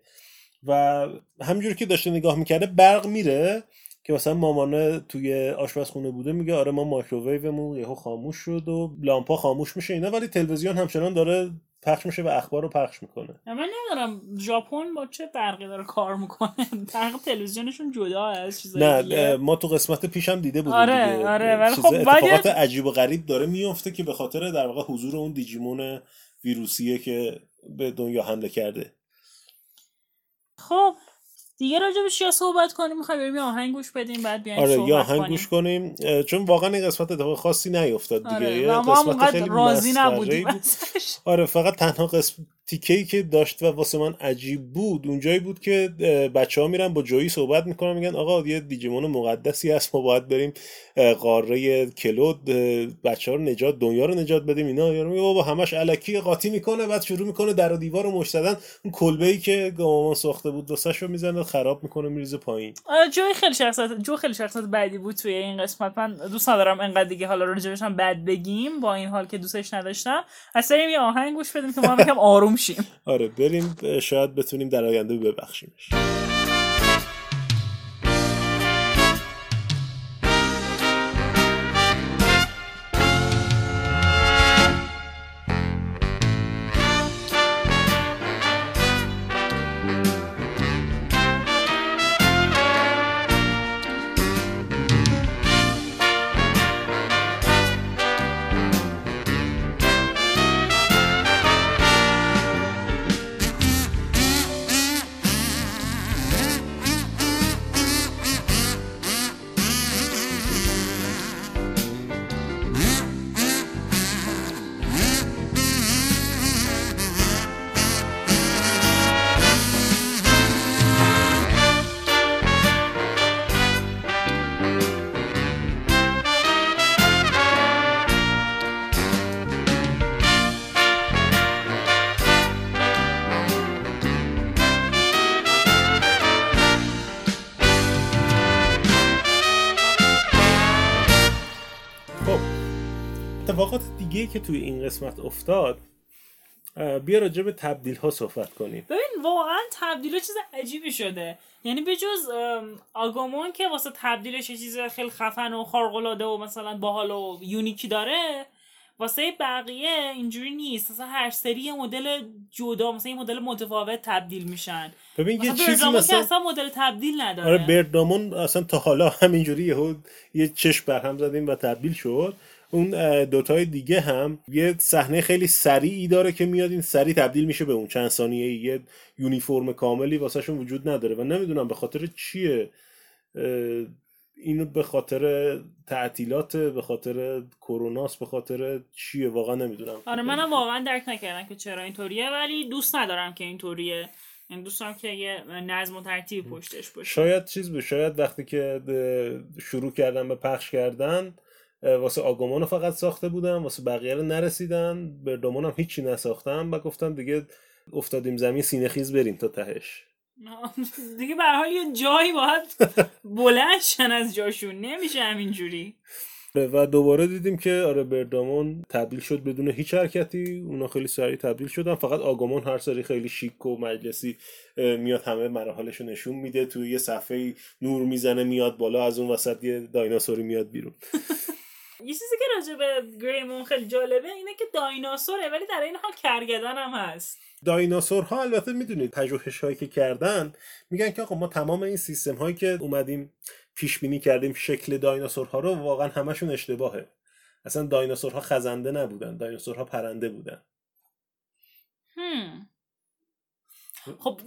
و همجور که داشته نگاه می‌کرده برق میره. که مثلا مامانه توی آشپزخونه بوده میگه آره ما مایکروویومون یهو خاموش شد و لامپا خاموش میشه اینا ولی تلویزیون همچنان داره پخش میشه و اخبار رو پخش می‌کنه. من نمی‌دونم ژاپن با چه برقی داره کار می‌کنه. برق تلویزیونشون جدا از چیزای نه دیگه. ما تو قسمت پیشم دیده بودیم آره، دیگه. آره، ولی خب باید- اتفاقات عجیب و غریب داره میفته که به خاطر در واقع حضور اون دیجیمون ویروسیه که به دنیا حمله کرده. خب دیگه راجع به چیا صحبت کنیم؟ می‌خوایم بریم یه آهنگ گوش بدیم بعد بیایم آره صحبت یا آهنگ کنیم. گوش کنیم. چون واقعا این قسمت اتفاق خاصی نیفتاد دیگه. آره ما هم قسمت خیلی راضی نبودیم. آره فقط تنها قسم تیکه که داشت و واسه من عجیب بود. اونجایی بود که بچه ها میرن با جویی صحبت می‌کنن میگن آقا یه دیجیمون مقدسی هست ما باید بریم قاره کلود بچه ها رو نجات دنیا رو نجات بدیم. اینا یارو میگه بابا همش الکی قاطی می‌کنه بعد شروع می‌کنه در و دیوار رو مش زدن. اون کلبه ای که گامامان ساخته بود دوستش رو می‌زنه خراب می‌کنه میریزه پایین. آره جوی خیلی شخصیت جو خیلی شخصیت بعدی بود توی این قسمت. من دوست ندارم انقدر دیگه حالا راجبش هم بد بگیم با این حال که دوستش نداشتم. از یه آهنگ گوش بدیم که ما هم آروم شیم آره بریم شاید بتونیم در آینده ببخشیمش. که توی این قسمت افتاد بیا راجع به تبدیل ها صحبت کنیم. ببین واقعا تبدیل چیز عجیبی شده. یعنی به جز ام، آگامون که واسه تبدیلش یه چیز خیلی خفن و خارق‌العاده و مثلا باحال و یونیکی داره واسه بقیه اینجوری نیست. مثلا هر سری یه مدل جدا مثلا یه مدل متفاوت تبدیل میشن. ببین یه چیزی مثلا اصلا مدل تبدیل نداره. آره بردامون اصلا تا حالا همینجوری یهو یه چشم برهم زدیم و تبدیل شد. اون دوتای دیگه هم یه صحنه خیلی سریعی داره که میاد این سریع تبدیل میشه به اون چند ثانیه یه یونیفرم کاملی واسهشون وجود نداره و نمی‌دونم به خاطر چیه. اینو به خاطر تعطیلات به خاطر کروناست به خاطر چیه؟ واقعا نمی‌دونم. آره منم واقعا درک نکردم که چرا اینطوریه ولی دوست ندارم که اینطوریه. یعنی دوست دارم که یه نظم و ترتیب پشتش باشه. شاید چیز به شاید وقتی که شروع کردن به پخش کردن واسه آگومان رو فقط ساخته بودن واسه بقیه رو نرسیدن بردامون هم هیچی نساختن و گفتن دیگه افتادیم زمین سینه خیز بریم تا تهش. دیگه به حال یه جایی باید بلند شن از جاشون. نمیشه همینجوری. و دوباره دیدیم که آره بردامون تبدیل شد بدون هیچ حرکتی. اونا خیلی سریع تبدیل شدن. فقط آگومان هر سری خیلی شیک و مجلسی میاد همه مراحلش رو نشون میده. توی یه صفحه نور می‌زنه میاد بالا از اون وسط یه دایناسوری میاد بیرون. یه چیزی که راجع به گریمون خیلی جالبه اینه که دایناسوره ولی در این حال کرگدن هم هست. دایناسورها البته می‌دونید پژوهش هایی که کردن میگن که آقا ما تمام این سیستم هایی که اومدیم پیش بینی کردیم شکل دایناسورها رو واقعا همشون اشتباهه. اصلا دایناسورها خزنده نبودن دایناسورها پرنده بودن. هم. خب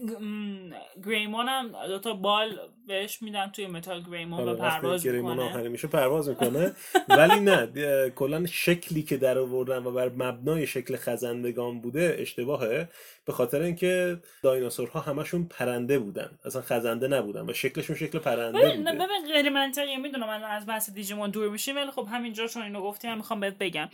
گریمون هم دوتا بال بهش میدن توی متال گریمون و آره، وقتی پرواز گریمون آخری میشه پرواز می‌کنه. ولی نه کلا شکلی که در آوردن و بر مبنای شکل خزندگان بوده اشتباهه. به خاطر اینکه دایناسورها همشون پرنده بودن. اصلا خزنده نبودن و شکلشون شکل پرنده بوده. ببین غیر منطقیه. می‌دونم من از بحث دیجیمون دور میشیم ولی خب همینجا چون اینو گفتی من می‌خوام بهت بگم.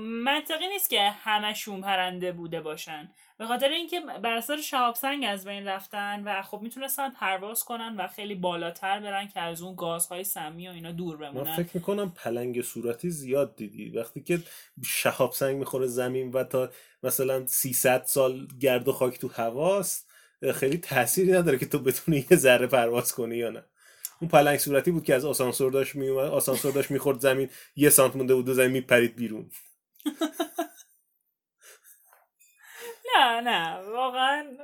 منطقی نیست که همشون پرنده بوده باشن. به خاطر اینکه بر اثر شهاب سنگ از بین رفتن و خب می‌تونستن پرواز کنن و خیلی بالاتر برن که از اون گازهای سمی و اینا دور من بمونن. فکر می‌کنم پلنگ صورتی زیاد دیدی. وقتی که شهاب سنگ می‌خوره زمین و تا مثلا 300 سال گرد و خاک تو هواست خیلی تأثیری نداره که تو بتونی یه ذره پرواز کنی یا نه. اون پلنگ صورتی بود که از آسانسور داشت میومد آسانسور داشت می‌خورد زمین یه سانت مونده بود و زمین میپرید بیرون. نه نه واقعا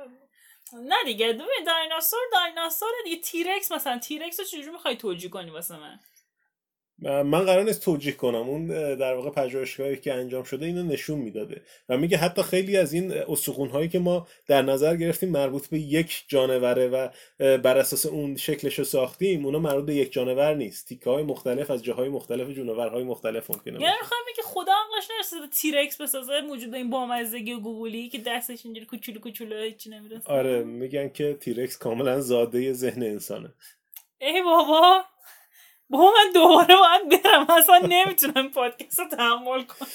نه دیگه. ببین دایناسور دایناسور دیگه تیرکس مثلا تیرکس رو چجوری می‌خوای توجیه کنی واسه من؟ من قرار نیست توجیه کنم. اون در واقع پژوهشگاهی که انجام شده اینو نشون می‌داده. و میگه حتی خیلی از این استخون هایی که ما در نظر گرفتیم مربوط به یک جانوره و بر اساس اون شکلش رو ساختیم اونا مربوط به یک جانور نیست. تیکه های مختلف از جاهای مختلف جانورهای مختلف ممکنه یعنی. می‌خوام که خدا عقلش نرسیده تیرکس بسازه موجود این بامزدگی و گوگولی که دستش اینجوری کوچولو کوچولو هیچی نمی‌رسه آره میگن که تیرکس کاملا زاده ذهن انسانه. ای بابا! بابا من دوباره باید برم. اصلا نمی‌تونم پادکست رو تحمل کنم.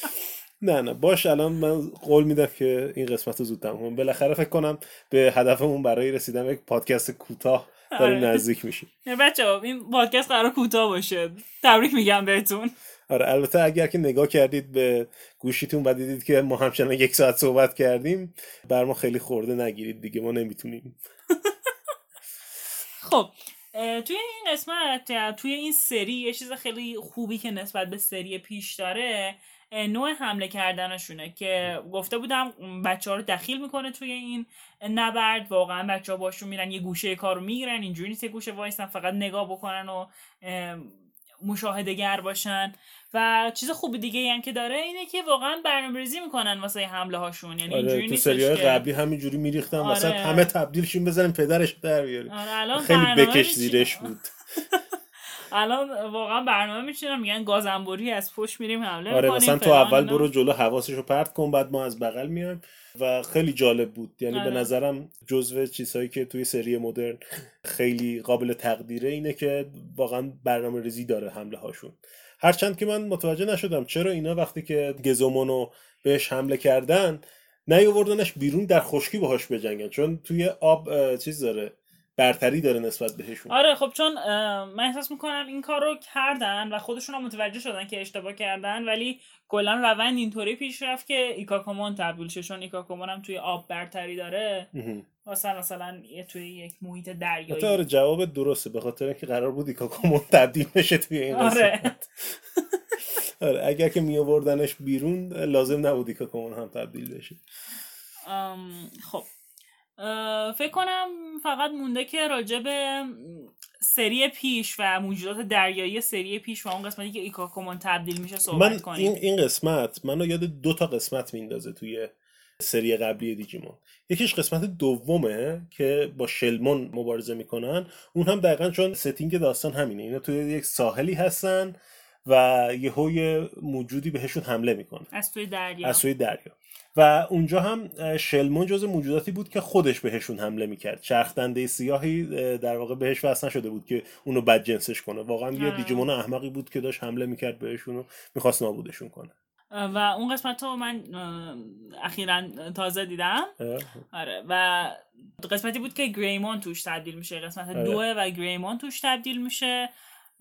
نه نه. باش الان من قول میدم که این قسمت رو زود تموم. بالاخره فکر کنم به هدفمون برای رسیدن به یک پادکست کوتاه داریم آره. نزدیک میشیم. بچه این پادکست قرار کوتاه باشه. تبریک میگم بهتون. آره البته اگر که نگاه کردید به گوشیتون و دیدید که ما همچنان یک ساعت صحبت کردیم بر ما خیلی خورده نگیرید دیگه. ما نمی‌تونیم. خب توی این قسمت توی این سری یه چیز خیلی خوبی که نسبت به سری پیش داره نوع حمله کردنشونه که گفته بودم بچه ها رو دخیل می‌کنه توی این نبرد. واقعا بچه ها باشون میرن یه گوشه کار رو می‌گیرن اینجوری نیست گوشه وایسن فقط نگاه بکنن و اه، مشاهده گر باشن. و چیز خوبی دیگه هم که داره اینه که واقعا برنامه‌ریزی می‌کنن واسه حمله هاشون یعنی اینجوری آره تو نیستش سریال که قبلی همینجوری میریختن آره. وسط همه تبدیلشون بزنیم پدرش در بیاریم آره خیلی بکش. زیرش بود الان واقعا برنامه میچینم میگن گازنبوری از پشت میریم حمله آره مثلا تو اول. برو جلو حواسشو پرت کن بعد ما از بغل میایم و خیلی جالب بود یعنی آره. به نظرم جزو چیزهایی که توی سری مدرن خیلی قابل تقدیره اینه که واقعا برنامه ریزی داره حمله هاشون هرچند که من متوجه نشدم چرا اینا وقتی که گزومونو بهش حمله کردن نیاوردنش بیرون در خشکی باهاش بجنگن. چون توی آب چیز داره برتری داره نسبت بهشون. آره خب چون من احساس می‌کنم این کار رو کردن و خودشون هم متوجه شدن که اشتباه کردن ولی کلا روند اینطوری پیش رفت که ایکاکومون تبدیل شه چون ایکاکومون هم توی آب برتری داره. مثلا مثلا توی یک محیط دریایی. آره جواب درسته به خاطر اینکه قرار بود ایکاکومون تبدیل بشه توی این آره. آره اگر که می آوردنش بیرون لازم نبود ایکاکومون هم تبدیل بشه. خب. فکر کنم فقط مونده که راجع به سری پیش و موجودات دریایی سری پیش و اون قسمتی که ایکاکومون تبدیل میشه صحبت من کنیم. این این قسمت منو یاد دو تا قسمت میندازه توی سری قبلی دیجیمون. یکیش قسمت دومه که با شلمون مبارزه می‌کنن. اون هم دقیقا چون ستینگ داستان همینه. اینا توی یک ساحلی هستن و یه موجودی بهشون حمله می‌کنه. از توی دریا. از سوی دریا. و اونجا هم شلمون جز موجوداتی بود که خودش بهشون حمله می‌کرد. چرخدنده سیاهی اه، در واقع بهش وصل نشده بود که اونو بد جنسش کنه. واقعا یه. دیجیمون احمقی بود که داشت حمله می‌کرد بهشون و می‌خواست نابودشون کنه. و اون قسمت رو من اخیرا تازه دیدم. آره. و قسمتی بود که گریمون توش تبدیل میشه. قسمت آره. دوه و گریمون توش تبدیل میشه.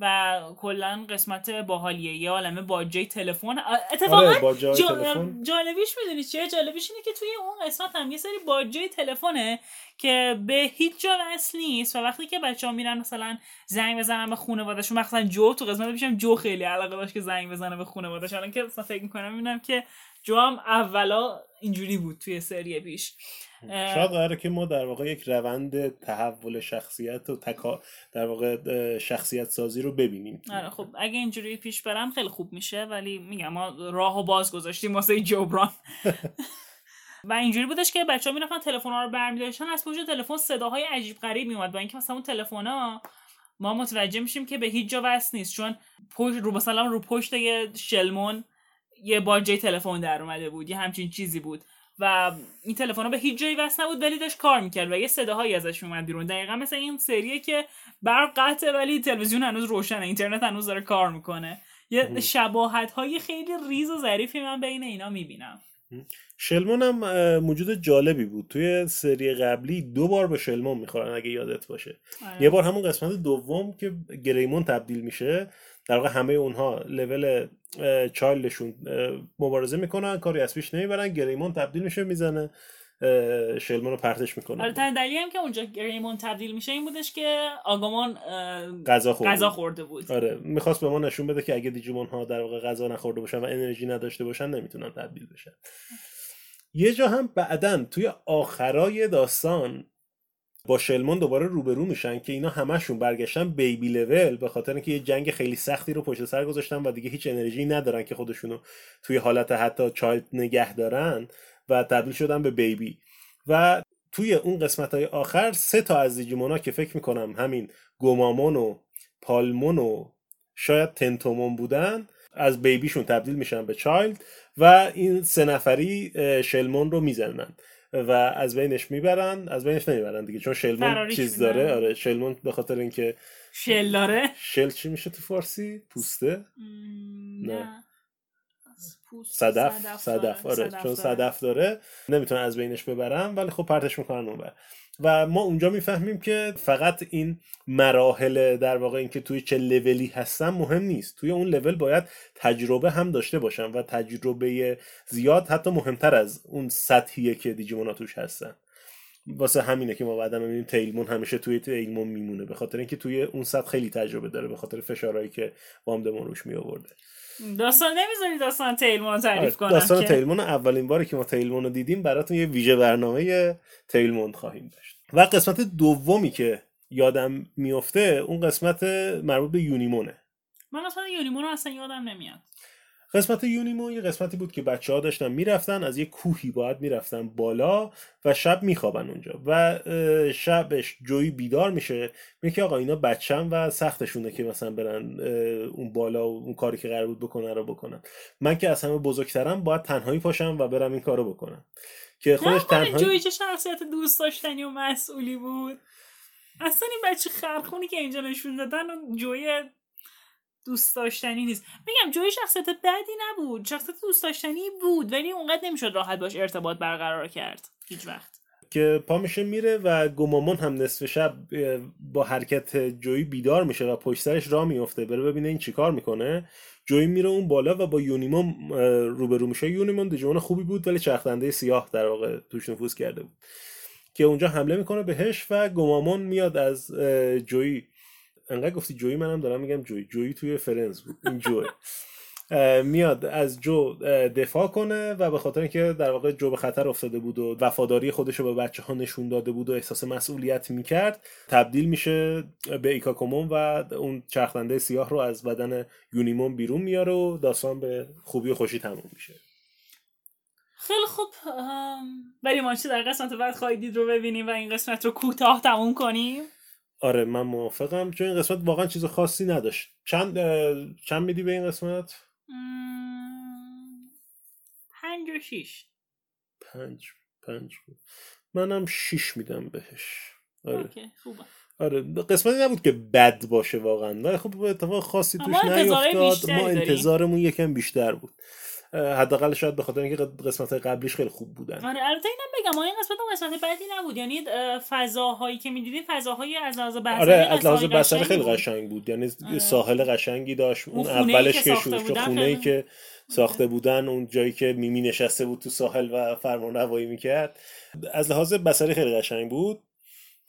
و کلا قسمت باحالیه. یه عالمه باجه تلفن. اتفاقا آره با جا- جالبیش می‌دونی چیه؟ جالبیش اینه که توی اون قسمت هم یه سری باجه تلفنه که به هیچ جا وصل نیست و وقتی که بچه ها میرن مثلا زنگ بزنن به خانوادهشون مثلا جو تو قسمت پیشم جو خیلی علاقه داشت که زنگ بزنه به خانوادهش. الان که مثلا فکر می‌کنم می‌بینم که جو هم اولا اینجوری بود توی سری پیش. شاید قراره که ما در واقع یک روند تحول شخصیت و تکا در واقع شخصیت سازی رو ببینیم. آره خب اگه اینجوری پیش برم خیلی خوب میشه ولی میگم ما راه و باز گذاشتیم واسه جبران. و اینجوری بودش که بچه ها می‌رفتن تلفن ها رو برمیداشتن از پشت تلفن صداهای عجیب غریب میومد با اینکه مثلا اون تلفن ها ما متوجه میشیم که به هیچ جا وصل نیست چون پشت رو مثلا رو پشت یه شلمون یه باجه تلفن در اومده بود یه همچین چیزی بود. و این تلفن ها به هیچ جایی وصل نبود ولی داشت کار می‌کرد و یه صداهایی ازش میومد بیرون. دقیقا مثل این سریه که برق قطعه ولی تلویزیون هنوز روشنه اینترنت هنوز داره کار می‌کنه. یه شباهت های خیلی ریز و ظریفی من بین اینا می‌بینم. شلمون هم موجود جالبی بود. توی سری قبلی دو بار به شلمون می‌خورن اگه یادت باشه. آره. یه بار همون قسمت دوم که گریمون تبدیل میشه در واقع همه اونها لول چایلدشون مبارزه می‌کنن کاری از پیش نمی‌برن گریمون تبدیل میشه می‌زنه شلمون رو پرتش می‌کنه. آره دلیلی هم که اونجا گریمون تبدیل میشه این بودش که آگامان اه، غذا خورد غذا خورده بود. آره می‌خواست به ما نشون بده که اگه دیجیمون ها در واقع غذا نخورده باشن و انرژی نداشته باشن نمی‌تونن تبدیل بشن. یه جا هم بعدا توی آخرای داستان با شلمون دوباره روبرو میشن که اینا همشون برگشتن بیبی لول به خاطر اینکه یه جنگ خیلی سختی رو پشت سر گذاشتن و دیگه هیچ انرژی ندارن که خودشونو توی حالت حتی چایلد نگه دارن و تبدیل شدن به بیبی. و توی اون قسمت های آخر سه تا از دیجیمونا که فکر می‌کنم همین گومامون و پالمون و شاید تنتومون بودن از بیبیشون تبدیل میشن به چایلد و این سه نفری شلمون رو می‌زنن. و از بینش می‌برن از بینش نمی‌برن دیگه چون شلمون چیز میدن. داره آره شلمون به خاطر اینکه شل داره شل چی میشه تو فارسی پوسته م، نه. پوست صدف داره. صدف آره صدف چون داره. صدف داره نمی‌تونن از بینش ببرن ولی خب پرتش می‌کنن اونور و ما اونجا می‌فهمیم که فقط این مراحل در واقع اینکه توی چه لولی هستن مهم نیست. توی اون لول باید تجربه هم داشته باشن و تجربه زیاد حتی مهمتر از اون سطحیه که دیجیمونا توش هستن. واسه همینه که ما بعدا می‌بینیم تیلمون همیشه توی تیلمون میمونه به خاطر اینکه توی اون سطح خیلی تجربه داره به خاطر فشارهایی که وامدمون روش می آورده داستان نمی‌ذاری داستان تیلمون رو تعریف کنم آره، داستان که؟ تیلمون اولین باری که ما تیلمون رو دیدیم براتون یه ویژه برنامه تیلمون خواهیم داشت. و قسمت دومی که یادم میفته اون قسمت مربوط به یونیمونه. من اصلا یونیمون رو اصلا یادم نمیاد. قسمت یونیمون یه قسمتی بود که بچه ها داشتن می‌رفتن از یه کوهی باید می‌رفتن بالا و شب میخوابن اونجا و شبش جویی بیدار میشه. میگه که آقا اینا بچن و سختشونه که مثلا برن اون بالا و اون کاری که قرار بود بکنن رو بکنن. من که از همه بزرگترم باید تنهایی پاشم و برم این کارو بکنم. که خودش نه تنهایی جوی چه شخصیت دوست داشتنی و مسئولی بود؟ اصلا این بچه خرخونی که اینجا نشون دادن و جوی دوست داشتنی نیست. میگم جوی شخصیت بدی نبود. شخصیت دوست داشتنی بود ولی اونقدر نمی‌شد راحت باش ارتباط برقرار کرد. هیچ وقت. که پا میشه میره و گومامون هم نصف شب با حرکت جویی بیدار میشه و پشت سرش راه میفته بره ببینه این چیکار می‌کنه. جویی میره اون بالا و با یونیمون روبرو میشه. یونیمون دیجوان خوبی بود ولی چرخدنده سیاه در واقع توش نفوذ کرده بود. که اونجا حمله می‌کنه بهش و گومامون میاد از اه، جویی انقدر گفتی جویی منم دارم میگم جویی جویی توی فرنز بود. این جویی اه، میاد از جو دفاع کنه و به خاطر اینکه در واقع جو به خطر افتاده بود و وفاداری خودش رو به بچه ها نشون داده بود و احساس مسئولیت می‌کرد تبدیل میشه به ایکاکومون و اون چرخدنده سیاه رو از بدن یونیمون بیرون میاره و داستان به خوبی و خوشی تموم میشه. خیلی خوب. بریم ماچه در قسمت بعد خواهید دید رو ببینیم و این قسمت رو کوتاه تموم کنیم. آره من موافقم چون این قسمت واقعا چیز خاصی نداشت. چند چند میدی به این قسمت؟ مم، پنج و شیش. پنج پنج. منم شیش میدم بهش. آره. خوبه. آره قسمتی نبود که بد باشه واقعا ولی خب اتفاق خاصی توش نیفتاد. ما. انتظارمون یکم بیشتر بود. حداقل شاید به خاطر اینکه قسمت قبلیش خیلی خوب بودن. آره البته اینم بگم. این قسمت هم قسمت بدی نبود. یعنی اه، فضاهایی که می‌دیدیم فضاهای از لحاظ بصری آره از لحاظ بصری خیلی. قشنگ بود. یعنی آره. ساحل قشنگی داشت. اون, اولش که شروع خونه ای که ساخته بودن اون جایی که میمی نشسته بود تو ساحل و فرمان روایی می‌کرد. از لحاظ بصری خیلی قشنگ بود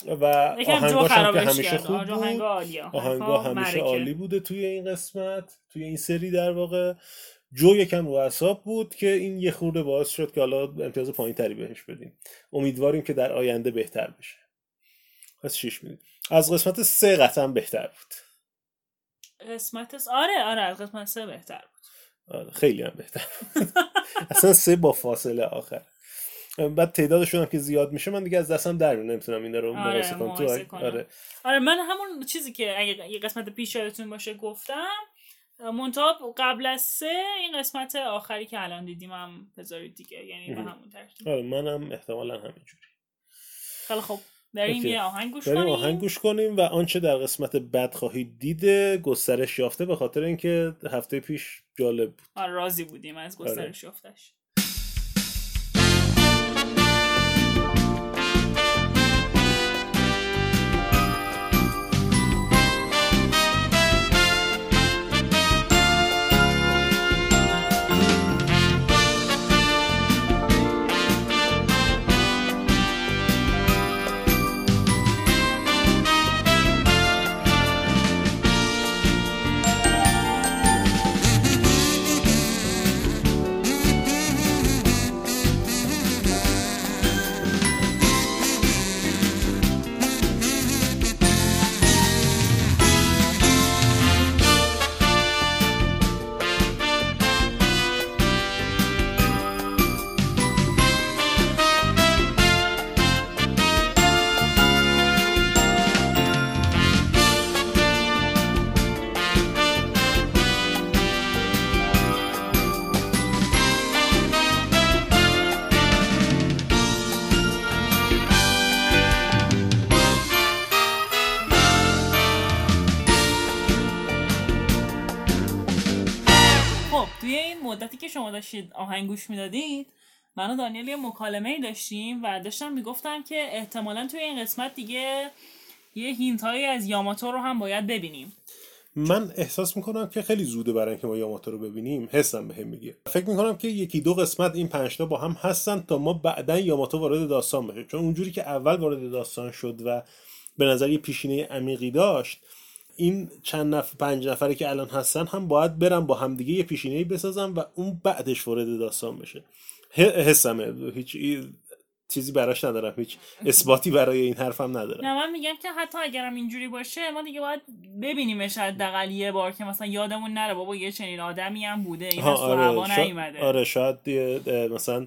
و آهنگاش هم که همیشه خوب آه، بود. آهنگا همیشه. عالی بوده توی این قسمت توی این سری در واقع. جو یکم رو اعصاب بود که این یه خورده باعث شد که حالا امتیاز پایین تری بهش بدیم. امیدواریم که در آینده بهتر بشه. پس شیش میدیم از قسمت سه قطعا بهتر بود. قسمت س- آره آره از قسمت سه بهتر بود. آره خیلی هم بهتر. اصلا سه با فاصله آخر. بعد تعدادشون هم که زیاد میشه من دیگه از دستم در میاد نمی‌تونم اینا رو آره، مقایسه کنم. کنم. آره. آره من همون چیزی که اگه یه قسمت پیش یادتون باشه گفتم منتها قبل از سه این قسمت آخری که الان دیدیم هم بذارید دیگه یعنی به. همون ترتیب. آره منم احتمالا همینجوری. خیلی خوب. بریم. یه آهنگ گوش کنیم؟ آهنگ گوش کنیم و آنچه در قسمت بعد خواهید دید گسترش یافته به خاطر اینکه هفته پیش جالب بود. آره راضی بودیم از گسترش یافتش داشتید آهنگ گوش می‌دادید؟ من و دانیل یه مکالمه ای داشتیم و داشتم می‌گفتم که احتمالا توی این قسمت دیگه یه هینت هایی از یاماتو رو هم باید ببینیم. من احساس می‌کنم که خیلی زوده برای اینکه ما یاماتو رو ببینیم حسم بهم میگه. فکر می‌کنم که یکی دو قسمت این پنجتا با هم هستن تا ما بعدا یاماتو وارد داستان بشه چون اونجوری که اول وارد داستان شد و به نظر یه پیشینه عمیقی داشت این چند نفر پنج نفری که الان هستن هم باید برن با همدیگه یه پیشینه بسازن و اون بعدش وارد داستان بشه. حسمه. هیچ چیزی براش ندارم. هیچ اثباتی برای این حرفم ندارم. نه من میگم که حتی اگرم اینجوری باشه ما دیگه باید ببینیمش حداقل یه بار که مثلا یادمون نره. بابا یه چنین آدمی هم بوده. این هوا شا- نیومده. آره شاید مثلا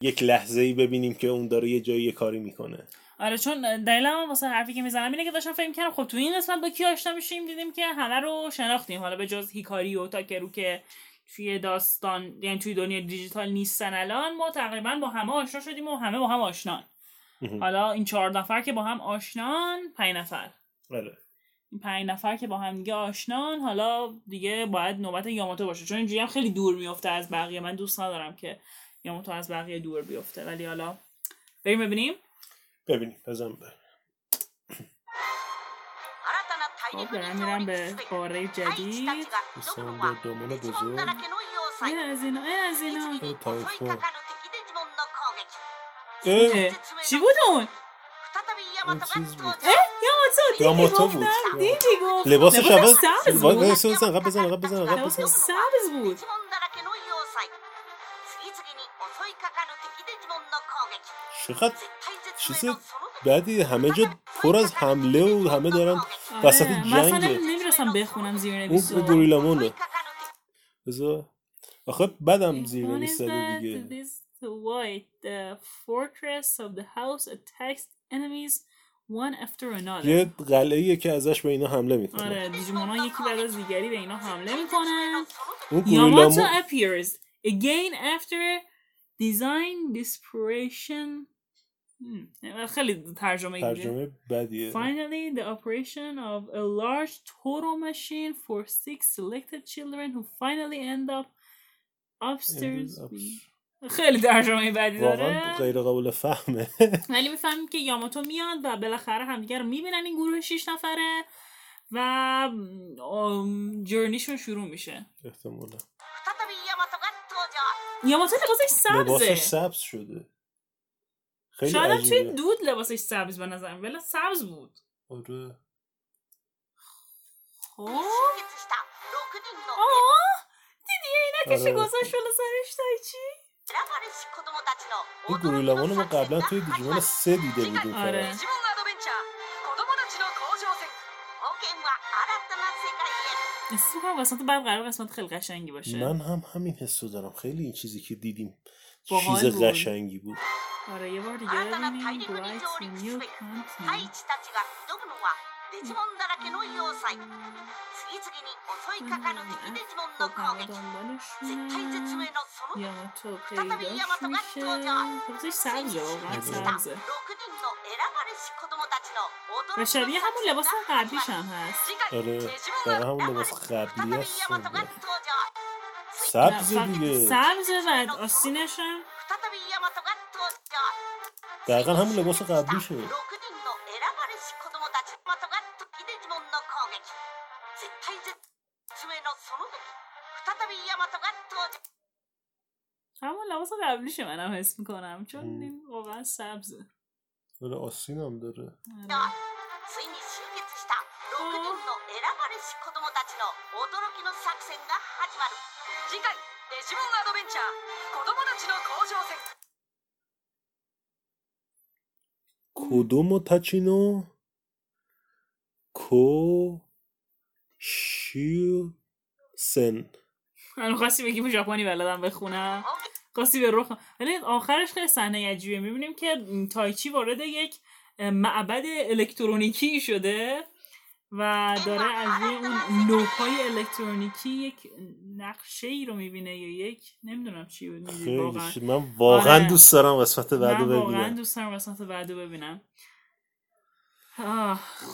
یک لحظه ای ببینیم که اون داره یه جایی یه کاری می‌کنه. آره چون دلیلم واسه حرفی که می‌زنم اینه که داشتم فکر کردم خب تو این قسمت با کی آشنا میشیم؟ دیدیم که همه رو شناختیم. حالا به جز هیکاری و تاکرو که توی داستان یعنی توی دنیا دیجیتال نیستن الان ما تقریبا با همه آشنا شدیم و همه با هم آشنان. حالا این چهار نفر که با هم آشنان پنج نفر. آره این پنج نفر که با هم دیگه آشنان حالا دیگه باید نوبت یاماتو باشه. چون اینجوری هم خیلی دور میفته از بقیه. من دوست ندارم که یاماتو از بقیه دور بیفته. ولی حالا بریم ببینیم. ببینیم بزن خب دارم میرم به قاره جدید. دوستان به دومون بزرگ. این از اینا این از اینا. تایفون چی بود اون؟ اون چیز بود. یا بود. دیدی لباس بود. لباس بزن قبل بزن قبل سبز بود. چقدر چیز بعدی همه جا پر از حمله و همه دارن وسط آره، جنگ. مثلا نمی‌رسم بخونم زیر نویس اون گوریلامونه. بذار. آخه بدم زیر نویسده دیگه. The fortress یه قلعه که ازش به اینا حمله می‌کنه. آره دیجیمون یکی بعد از دیگری به اینا حمله می‌کنن. اون گوریلامون appears again after design desperation Hmm. یعنی خیلی ترجمه ترجمه بدیه. Finally the operation of a large total machine for six selected children who finally end up upstairs. Hmm. خیلی ترجمه بدی داره. واقعا غیر قابل فهمه. ولی می‌فهمیم که یاماتو میاد و بالاخره همدیگر رو می‌بینن این گروه شیش نفره و جرنیشون شروع میشه. احتمالا. یاماتو لباسش سبزه. لباسش سبز شده. خیلی شاید توی دود لباسش سبز به نظرم ولی سبز بود. آره. خب؟ آه؟ دیدی اینا کشه آره. گذاشت شلو سرش تای چی؟ این گروه ما قبلا توی دیجیمون سه دیده بودیم آره. اسم کنم قسمت بعد قرار قسمت خیلی قشنگی باشه. من هم همین حسو دارم. خیلی این چیزی که دیدیم چیز بود. قشنگی بود آره یه بار دیگه 新たな大 ببینیم 陸に Bright 上陸 New すべく大 Continent 地たちが挑むのはデジモンだらけの要塞次々に襲いかかる敵デジモンの攻 همه 撃絶 دنبالشونه 対絶命のその時 یاماتو再び پیداش ヤマトが میشه 登場 لباسش ついに سبزه 集 واقعا 結した6人の سبزه 選ばれし子供たちの驚 و き شبیه の همون 作戦 لباس が始ま قبلیش る هم هست 次回 آره デジモン دقیقا は همون 選ばれ لباس 再 قبلی び هست ヤマトが登場 سبز دیگه. سبز بعد آسینش هم دقیقا همون لباس قبلی شد همون لباس قبلیشه منم حس می‌کنم چون این واقعا سبزه. ولی آسین هم داره آره. ジモンアドベンチャー子供たちの甲状腺 کدومو تاچینو کو شیو سن من خواستی بگیم ژاپنی بلدم بخونم خواستی به رخ ولی آخرش خیلی صحنه عجیبه میبینیم که تایچی وارد یک معبد الکترونیکی شده و داره از روی اون لوحای الکترونیکی یک نقشه ای رو می‌بینه یا یک نمی‌دونم چی بود واقعا من واقعا آره. دوست دارم قسمت بعد من رو واقعا ببینم دوست دارم قسمت بعد رو ببینم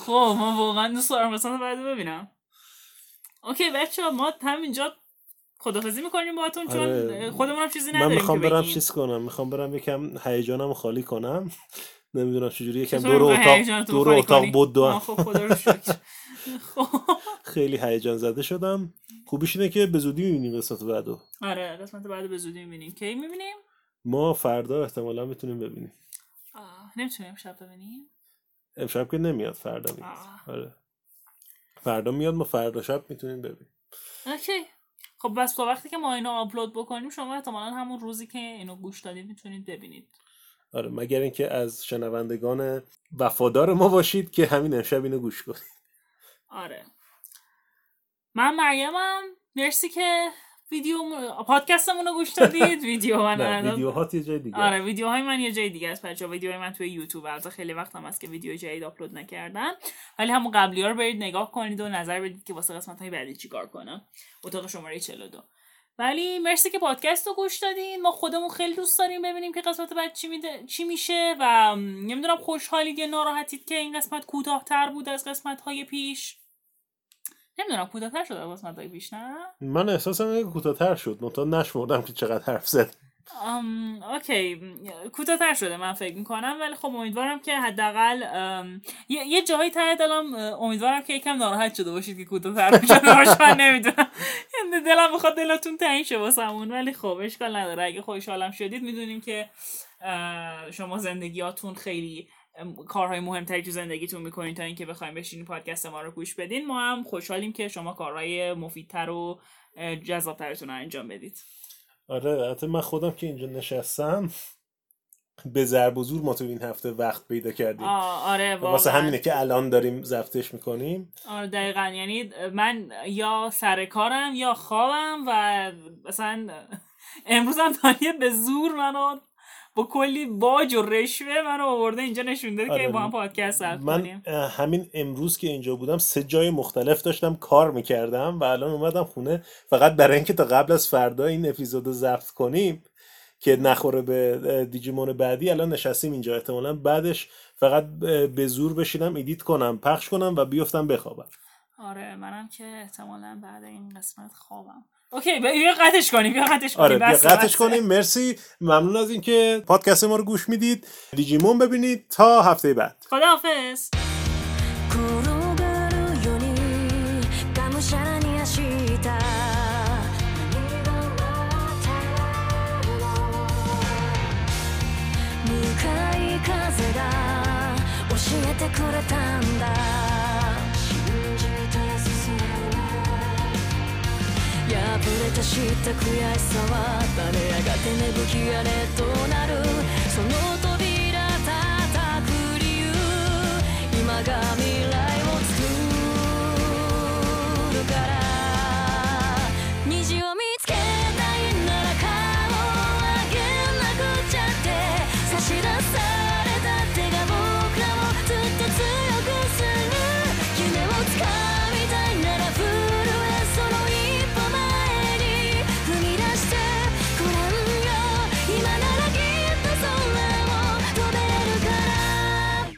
خب من واقعا دوست دارم قسمت بعد رو ببینم اوکی بچه ما همینجا خدافزی می‌کنیم باهاتون چون آره. خودمون هم چیزی من نداریم می‌خوام که برم. چیز کنم می‌خوام برم یکم هیجانم خالی کنم نمی‌دونم چجوری یکم دور اتاق دور اتاق؟ بود خب خدا رو شکر خیلی هیجان زده شدم. خوبیش اینه که به زودی می‌بینیم قسمت بعدو. آره قسمت بعد به زودی می‌بینیم. کی می‌بینیم؟ ما فردا احتمالا می‌تونیم ببینیم. نمی‌تونیم شب ببینیم؟ امشب که نمیاد فردا میاد. آره. فردا میاد ما فردا شب می‌تونیم ببینیم. اوکی. خب بس تا وقتی که ما اینو آپلود بکنیم شما احتمالا همون روزی که اینو گوش دادید می‌تونید ببینید. آره مگر اینکه از شنوندگان وفادار ما باشید که همین امشب اینو گوش کنید. آره. من مریمم. مرسی که ویدیو پادکستمون رو گوش دادید. ویدیو من نه ویدیوهات یه جای دیگه. آره ویدیوهای من یه جای دیگه است بچه ویدیوهای من توی یوتیوب. البته خیلی وقت هم هست که ویدیو جدید آپلود نکردم. ولی همون قبلی ها رو برید نگاه کنید و نظر بدید که واسه قسمت های بعدی چیکار کنم. اتاق شماره 42 ولی مرسی که پادکست رو گوش دادین. ما خودمون خیلی دوست داریم ببینیم که قسمت بعد چی, میده- چی میشه و نمی‌دونم خوشحالید یا ناراحتید که این قسمت کوتاهتر بود از قسمت های پیش. نمی‌دونم کوتاهتر شد از قسمت های پیش نه؟ من احساسم اینه کوتاه‌تر شد منتها نشمردم که چقدر حرف زد ام، اوکی کوتاه‌تر شده من فکر می‌کنم ولی خب امیدوارم که حداقل یه, یه جایی ته دلم امیدوارم که یکم ناراحت شده باشید که کوتاه‌تر شده باشه من نمی‌دونم. یعنی دلم می‌خواد دلتون تنگ شه واسمون ولی خب اشکال نداره. اگه خوشحالم شدید می‌دونیم که شما زندگیاتون خیلی کارهای مهمتری تو زندگیتون می‌کنین تا اینکه بخوایم بشینین پادکست ما رو گوش بدین. ما هم خوشحالیم که شما کارهای مفیدتر و جذابترتون رو انجام بدید. آره حتی من خودم که اینجا نشستم به ضرب و زور ما تو این هفته وقت پیدا کردیم. آره واسه واقعاً. همینه که الان داریم زفتش می‌کنیم. آره دقیقا. یعنی من یا سر کارم یا خوابم و مثلا امروز هم به زور منو با کلی باج و رشوه منو آورده اینجا نشون داده آره، که با هم پادکست ضبط من همین امروز که اینجا بودم سه جای مختلف داشتم کار می‌کردم و الان اومدم خونه. فقط برای اینکه تا قبل از فردا این اپیزود رو ضبط کنیم که نخوره به دیجیمون بعدی الان نشستیم اینجا. احتمالا بعدش فقط به زور بشینم edit کنم پخش کنم و بیفتم بخوابم. آره منم که احتمالا بعد این قسمت خوابم. OK بیا قطعش کنیم بیا قطعش کنیم آره بیا قطعش. کنیم. مرسی. ممنون از اینکه پادکست ما رو گوش می‌دید. دیجیمون ببینید تا هفته بعد. خداحافظ. た知った悔しさは垂れやがて芽吹き荒れとなるその扉叩く理由今が見る